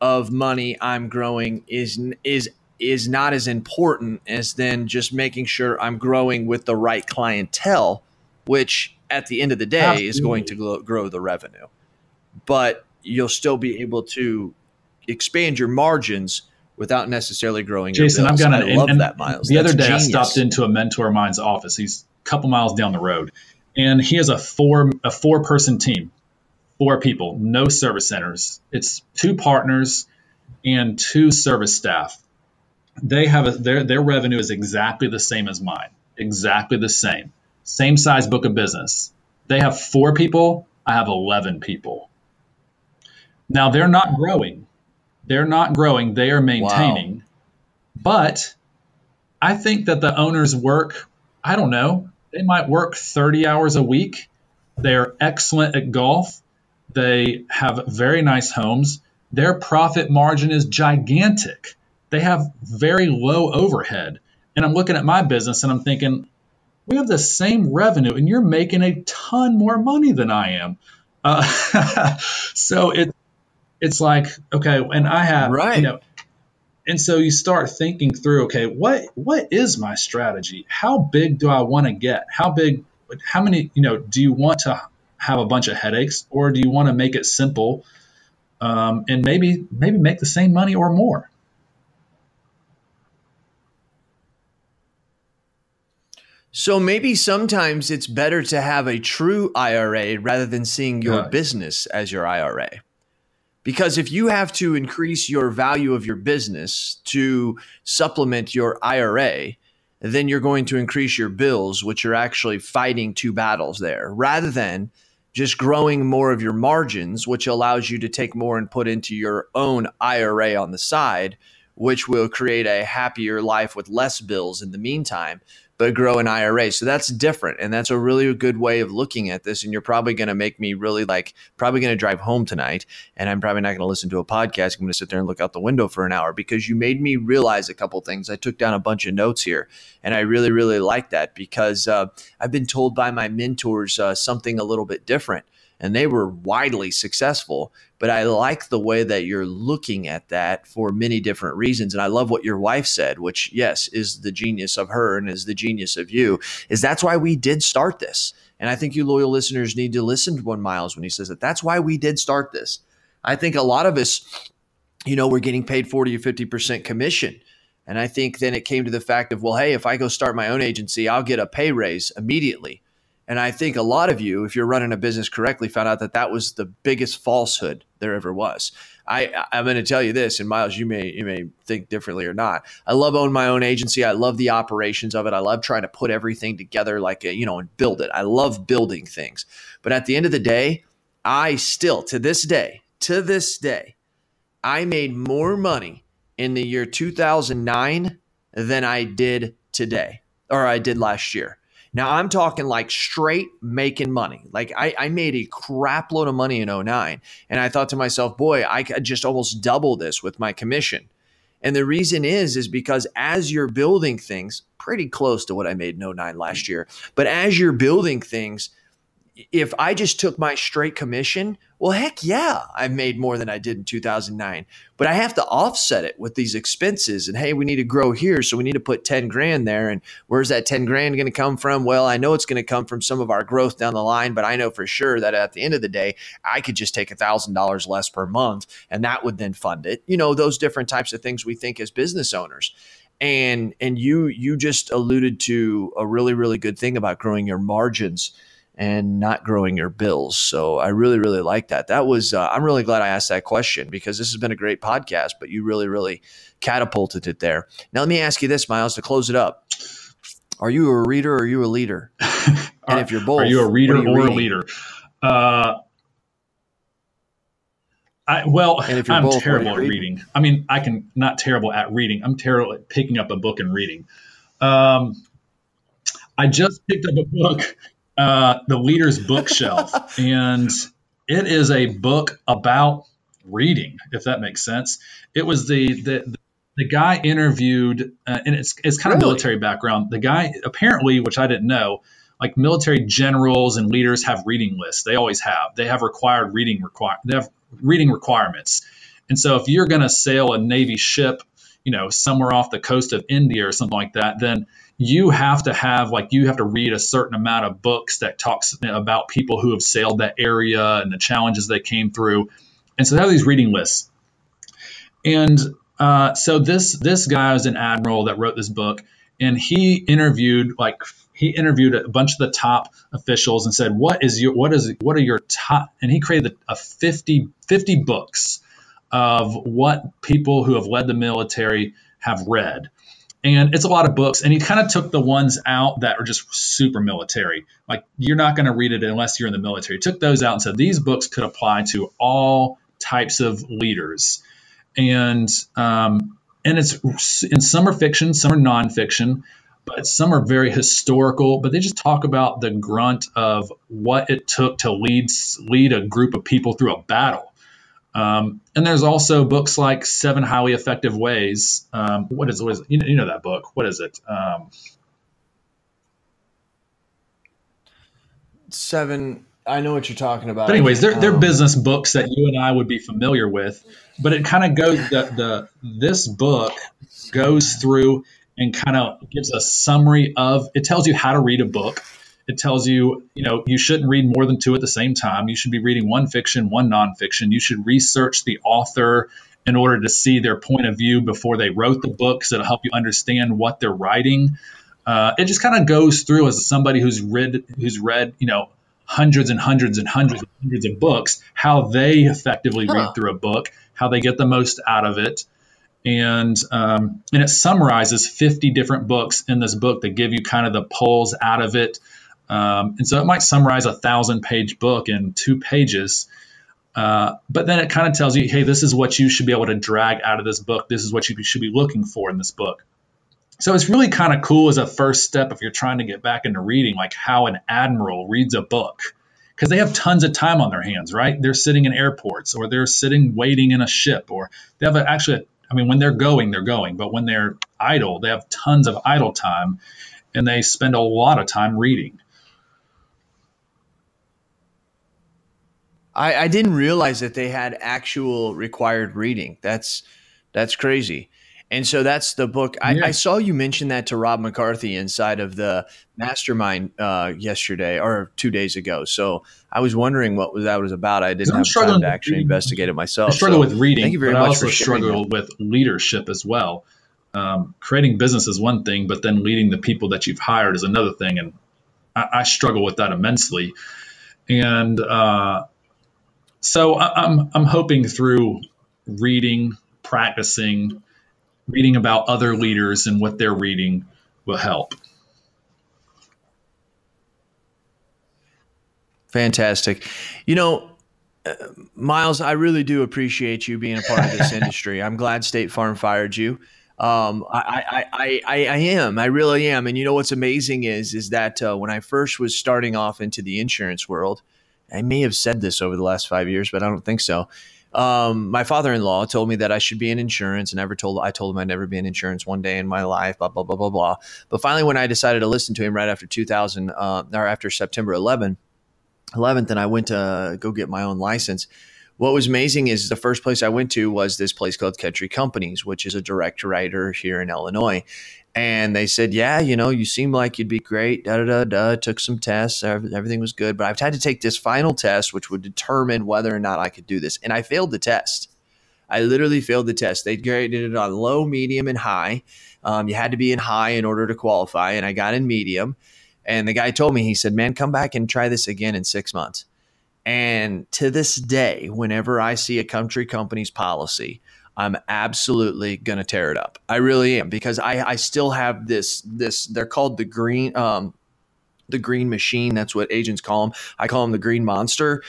S1: of money I'm growing is is is not as important as then just making sure I'm growing with the right clientele, which at the end of the day is going to grow, grow the revenue. But you'll still be able to expand your margins without necessarily growing.
S2: Jason,
S1: I've
S2: got
S1: an, I love and, that, Miles.
S2: The
S1: That's
S2: other day,
S1: genius.
S2: I stopped into a mentor of mine's office. He's a couple miles down the road, and he has a four a four person team four people, no service centers. It's two partners and two service staff. They have a, their their revenue is exactly the same as mine, exactly the same, same size book of business. They have four people. I have eleven people. Now they're not growing. They're not growing. They are maintaining. Wow. But I think that the owners work. I don't know. They might work 30 hours a week. They're excellent at golf they have very nice homes. Their profit margin is gigantic. They have very low overhead. And I'm looking at my business and I'm thinking, we have the same revenue and you're making a ton more money than I am. Uh, so it, it's like, okay, and I have, right. you know, and so you start thinking through, okay, what what is my strategy? How big do I want to get? How big how many, you know, do you want to have a bunch of headaches or do you want to make it simple um, and maybe maybe make the same money or more?
S1: So maybe sometimes it's better to have a true IRA rather than seeing your business as your IRA. Because if you have to increase your value of your business to supplement your IRA, then you're going to increase your bills, which are actually fighting two battles there, rather than just growing more of your margins, which allows you to take more and put into your own IRA on the side, which will create a happier life with less bills in the meantime but grow an IRA. So that's different. And that's a really good way of looking at this. And you're probably going to make me really like, probably going to drive home tonight. And I'm probably not going to listen to a podcast. I'm going to sit there and look out the window for an hour because you made me realize a couple things. I took down a bunch of notes here. And I really, really like that because uh, I've been told by my mentors uh, something a little bit different and they were widely successful. But I like the way that you're looking at that for many different reasons. And I love what your wife said, which, yes, is the genius of her and is the genius of you, is that's why we did start this. And I think you loyal listeners need to listen to one Miles when he says that. That's why we did start this. I think a lot of us, you know, we're getting paid 40 or 50% commission. And I think then it came to the fact of, well, hey, if I go start my own agency, I'll get a pay raise immediately. And I think a lot of you, if you're running a business correctly, found out that that was the biggest falsehood there ever was. I, I'm going to tell you this, and Miles, you may you may think differently or not. I love owning my own agency. I love the operations of it. I love trying to put everything together, like a, you know, and build it. I love building things. But at the end of the day, I still, to this day, to this day, I made more money in the year 2009 than I did today, or I did last year. Now I'm talking like straight making money. Like I, I made a crap load of money in 09. And I thought to myself, boy, I could just almost double this with my commission. And the reason is, is because as you're building things, pretty close to what I made in 09 last year, but as you're building things, if I just took my straight commission, well, heck yeah, I've made more than I did in 2009. But I have to offset it with these expenses. And hey, we need to grow here. So we need to put 10 grand there. And where's that 10 grand going to come from? Well, I know it's going to come from some of our growth down the line, but I know for sure that at the end of the day, I could just take $1,000 less per month and that would then fund it. You know, those different types of things we think as business owners and and you you just alluded to a really really good thing about growing your margins and not growing your bills. So I really, really like that. That was, uh, I'm really glad I asked that question because this has been a great podcast, but you really, really catapulted it there. Now, let me ask you this, Miles, to close it up. Are you a reader or are you a leader? and if you're both,
S2: are you a reader you or reading? a leader? Uh, I, well, I'm both, terrible at reading? reading? I mean, I can not terrible at reading. I'm terrible at picking up a book and reading. Um, I just picked up a book uh, the Leader's Bookshelf, and it is a book about reading, if that makes sense. It was the the, the guy interviewed, uh, and it's it's kind of military background. The guy apparently, which I didn't know, like military generals and leaders have reading lists. They always have. They have required reading require. They have reading requirements. And so if you're going to sail a Navy ship, you know, somewhere off the coast of India or something like that, then you have to have like you have to read a certain amount of books that talks about people who have sailed that area and the challenges they came through. And so they have these reading lists. And uh, so this this guy was an admiral that wrote this book and he interviewed like he interviewed a bunch of the top officials and said what is your what is what are your top and he created a 50 50 books of what people who have led the military have read and it's a lot of books and he kind of took the ones out that are just super military. Like you're not going to read it unless you're in the military. Took those out and said these books could apply to all types of leaders. And um, and it's in some are fiction some are nonfiction but some are very historical but they just talk about the grunt of what it took to lead lead a group of people through a battle um, and there's also books like Seven Highly Effective Ways. Um, what is what is you know, you know, that book? What is it? Um,
S1: Seven. I know what you're talking about.
S2: But anyways, they're, they're um, business books that you and I would be familiar with. But it kind of goes the, the this book goes through and kind of gives a summary of. It tells you how to read a book. It tells you, you know, you shouldn't read more than two at the same time. You should be reading one fiction, one nonfiction. You should research the author in order to see their point of view before they wrote the books. It'll help you understand what they're writing. Uh, it just kind of goes through as somebody who's read who's read you know hundreds and hundreds and hundreds and hundreds of books how they effectively huh. read through a book how they get the most out of it and um, and it summarizes 50 different books in this book that give you kind of the pulls out of it um, and so it might summarize a thousand page book in two pages uh, but then it kind of tells you hey this is what you should be able to drag out of this book this is what you should be looking for in this book so it's really kind of cool as a first step if you're trying to get back into reading, like how an admiral reads a book. Because they have tons of time on their hands, right? They're sitting in airports or they're sitting waiting in a ship or they have a, actually, I mean, when they're going, they're going. But when they're idle, they have tons of idle time and they spend a lot of time reading.
S1: I, I didn't realize that they had actual required reading. That's that's crazy. And so that's the book. I, yeah. I, saw you mention that to Rob McCarthy inside of the mastermind uh, yesterday or two days ago. So I was wondering what that was about. I didn't have time to actually investigate it myself.
S2: I struggle so with reading. Thank you very much. I also struggle with leadership as well. Um, creating business is one thing, but then leading the people that you've hired is another thing. And I, I struggle with that immensely. And uh, so I, I'm, I'm hoping through reading, practicing, reading about other leaders and what they're reading will help.
S1: Fantastic. You know, uh, Miles, I really do appreciate you being a part of this industry. I'm glad State Farm fired you. Um, I, I, I, I am. I really am. And you know what's amazing is is that uh, when I first was starting off into the insurance world, I may have said this over the last five years, but I don't think so um, my father-in-law told me that I should be in insurance. and Never told I told him I'd never be in insurance one day in my life. Blah blah blah blah blah. But finally, when I decided to listen to him right after 2000 uh, or after September 11, 11th, and I went to go get my own license. What was amazing is the first place I went to was this place called Country Companies, which is a direct writer here in Illinois. And they said, yeah, you know, you seem like you'd be great. Da da da da. Took some tests. Everything was good, but I've had to take this final test, which would determine whether or not I could do this. And I failed the test. I literally failed the test. They graded it on low, medium, and high. Um, you had to be in high in order to qualify, and I got in medium. And the guy told me, he said, "Man, come back and try this again in six months." And to this day, whenever I see a country company's policy I'm absolutely gonna tear it up. I really am because I, I still have this this they're called the green um the green machine. That's what agents call them. I call them the green monster.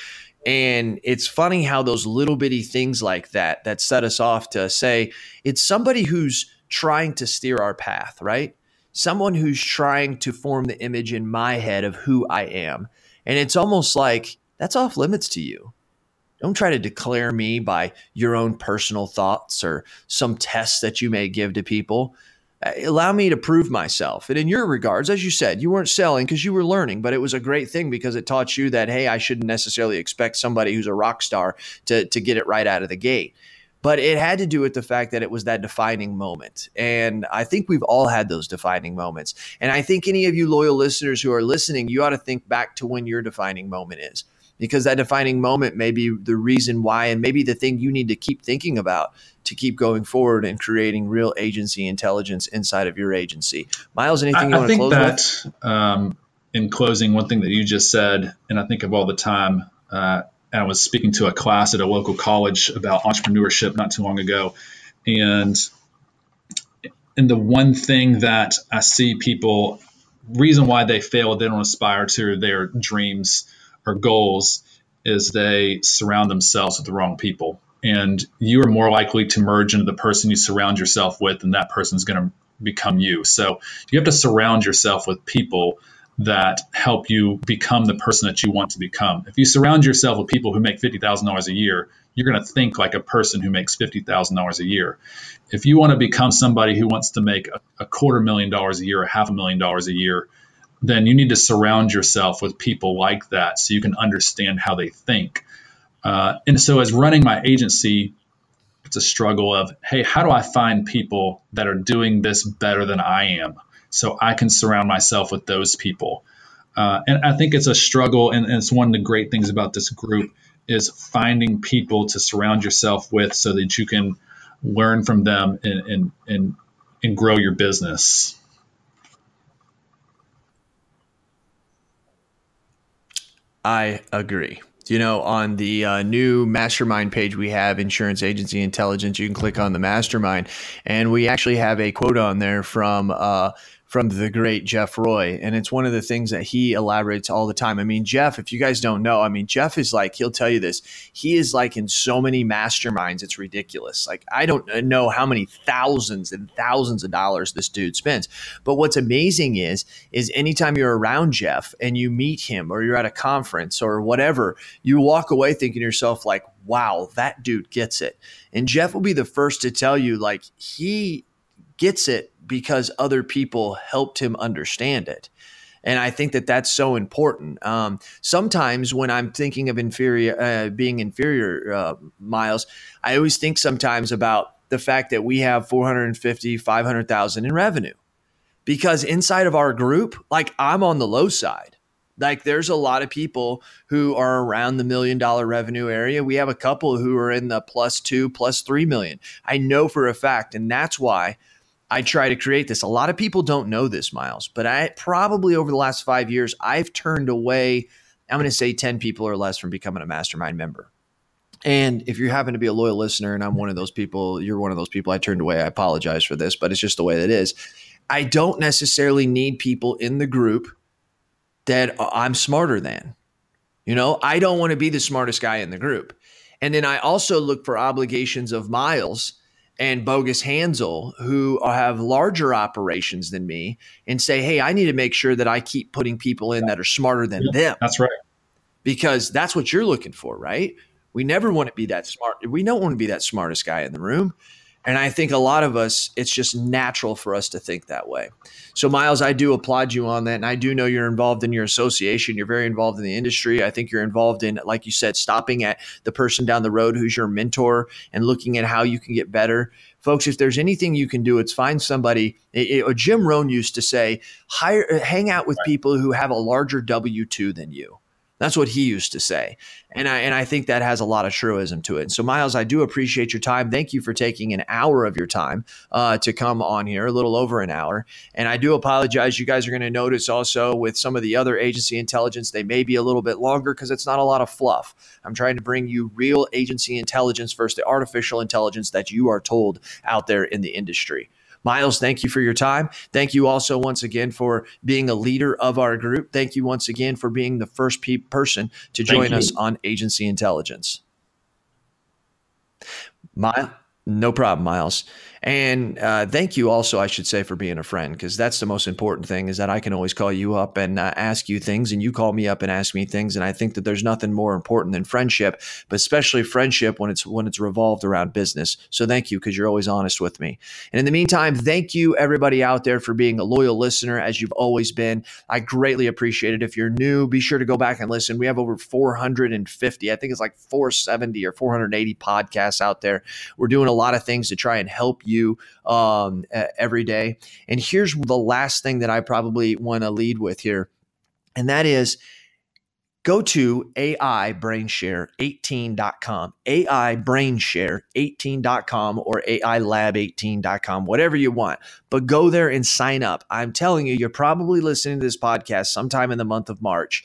S1: And it's funny how those little bitty things like that that set us off to say it's somebody who's trying to steer our path, right? Someone who's trying to form the image in my head of who I am. And it's almost like that's off limits to you. Don't try to declare me by your own personal thoughts or some tests that you may give to people. Uh, allow me to prove myself. And in your regards, as you said, you weren't selling because you were learning, but it was a great thing because it taught you that, hey, I shouldn't necessarily expect somebody who's a rock star to, to get it right out of the gate. But it had to do with the fact that it was that defining moment. And I think we've all had those defining moments. And I think any of you loyal listeners who are listening, you ought to think back to when your defining moment is because that defining moment may be the reason why and maybe the thing you need to keep thinking about to keep going forward and creating real agency intelligence inside of your agency. Miles, anything you want to close
S2: that, with? Um, in closing, one thing that you just said, and I think of all the time, uh, I was speaking to a class at a local college about entrepreneurship not too long ago, and and the one thing that I see people reason why they fail, they don't aspire to their dreams or goals is they surround themselves with the wrong people. And you are more likely to merge into the person you surround yourself with, and that person is going to become you. So you have to surround yourself with people that help you become the person that you want to become. If you surround yourself with people who make $50,000 a year, you're going to think like a person who makes $50,000 a year. If you want to become somebody who wants to make a, a quarter million dollars a year or half a million dollars a year, then you need to surround yourself with people like that so you can understand how they think. Uh, and so, as running my agency, it's a struggle of, hey, how do I find people that are doing this better than I am so I can surround myself with those people? Uh, and I think it's a struggle, and, and it's one of the great things about this group is finding people to surround yourself with so that you can learn from them and, and, and, and grow your business.
S1: I agree. You know, on the uh, new mastermind page we have, Insurance Agency Intelligence, you can click on the mastermind, and we actually have a quote on there from uh, from the great Jeff Roy. And it's one of the things that he elaborates all the time. I mean, Jeff, if you guys don't know, I mean, Jeff is like, he'll tell you this. He is like in so many masterminds, it's ridiculous. Like, I don't know how many thousands and thousands of dollars this dude spends. But what's amazing is, is anytime you're around Jeff and you meet him or you're at a conference or whatever, you walk away thinking to yourself, like, wow, that dude gets it. And Jeff will be the first to tell you, like, he gets it because other people helped him understand it. And I think that that's so important. Um, sometimes when I'm thinking of inferior, uh, being inferior, uh, Miles, I always think sometimes about the fact that we have 450, 500,000 in revenue because inside of our group, like I'm on the low side. Like there's a lot of people who are around the million dollar revenue area. We have a couple who are in the plus two, plus three million. I know for a fact. And that's why I try to create this. A lot of people don't know this, Miles, but I probably over the last five years, I've turned away, I'm going to say 10 people or less from becoming a mastermind member. And if you happen to be a loyal listener and I'm one of those people, you're one of those people I turned away. I apologize for this, but it's just the way that is. I don't necessarily need people in the group that I'm smarter than. You know, I don't want to be the smartest guy in the group. And then I also look for obligations of Miles and Bogus Hansel, who have larger operations than me, and say, hey, I need to make sure that I keep putting people in that are smarter than yeah, them.
S2: That's right.
S1: Because that's what you're looking for, right? We never want to be that smart. We don't want to be that smartest guy in the room. And I think a lot of us, it's just natural for us to think that way. So, Miles, I do applaud you on that. And I do know you're involved in your association. You're very involved in the industry. I think you're involved in, like you said, stopping at the person down the road who's your mentor and looking at how you can get better. Folks, if there's anything you can do, it's find somebody. It, it, Jim Rohn used to say, hire, hang out with people who have a larger W 2 than you. That's what he used to say. And I and I think that has a lot of truism to it. So Miles, I do appreciate your time. Thank you for taking an hour of your time uh, to come on here, a little over an hour. And I do apologize. You guys are going to notice also with some of the other agency intelligence, they may be a little bit longer because it's not a lot of fluff. I'm trying to bring you real agency intelligence versus the artificial intelligence that you are told out there in the industry. Miles, thank you for your time. Thank you also once again for being a leader of our group. Thank you once again for being the first pe- person to join us on Agency Intelligence. Miles, no problem, Miles. And uh, thank you also, I should say, for being a friend, because that's the most important thing is that I can always call you up and uh, ask you things, and you call me up and ask me things. And I think that there's nothing more important than friendship, but especially friendship when it's when it's revolved around business. So thank you, because you're always honest with me. And in the meantime, thank you everybody out there for being a loyal listener, as you've always been. I greatly appreciate it. If you're new, be sure to go back and listen. We have over 450, I think it's like 470 or 480 podcasts out there. We're doing a lot of things to try and help you you um, every day. And here's the last thing that I probably want to lead with here, and that is go to AIBrainshare18.com, AIBrainshare18.com, or AILab18.com, whatever you want. But go there and sign up. I'm telling you, you're probably listening to this podcast sometime in the month of March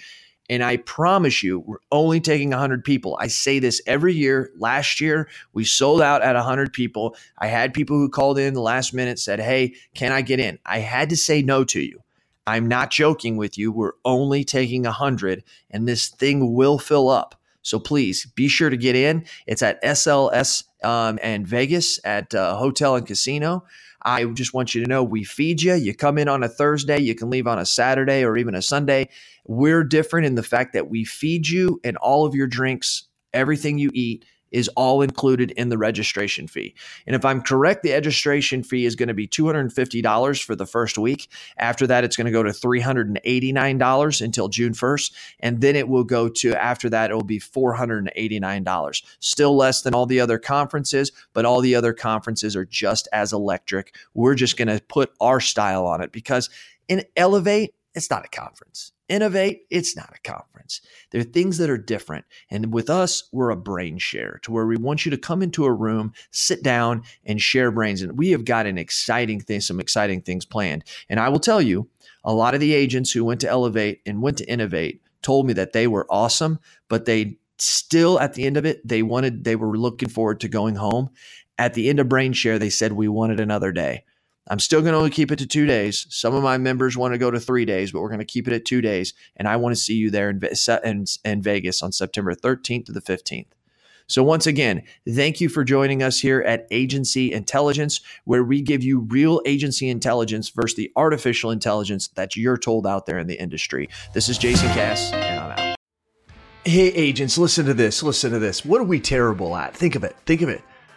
S1: and I promise you, we're only taking 100 people. I say this every year. Last year, we sold out at 100 people. I had people who called in the last minute, said, Hey, can I get in? I had to say no to you. I'm not joking with you. We're only taking 100, and this thing will fill up. So please be sure to get in. It's at SLS um, and Vegas at uh, Hotel and Casino. I just want you to know we feed you. You come in on a Thursday, you can leave on a Saturday or even a Sunday. We're different in the fact that we feed you and all of your drinks, everything you eat is all included in the registration fee. And if I'm correct, the registration fee is going to be $250 for the first week. After that, it's going to go to $389 until June 1st. And then it will go to, after that, it will be $489. Still less than all the other conferences, but all the other conferences are just as electric. We're just going to put our style on it because in Elevate, it's not a conference. Innovate, it's not a conference. There are things that are different. And with us, we're a brain share to where we want you to come into a room, sit down, and share brains. And we have got an exciting thing, some exciting things planned. And I will tell you, a lot of the agents who went to Elevate and went to Innovate told me that they were awesome, but they still at the end of it, they wanted, they were looking forward to going home. At the end of Brain Share, they said we wanted another day. I'm still going to only keep it to two days. Some of my members want to go to three days, but we're going to keep it at two days. And I want to see you there in, in, in Vegas on September 13th to the 15th. So, once again, thank you for joining us here at Agency Intelligence, where we give you real agency intelligence versus the artificial intelligence that you're told out there in the industry. This is Jason Cass, and I'm out. Hey, agents, listen to this. Listen to this. What are we terrible at? Think of it. Think of it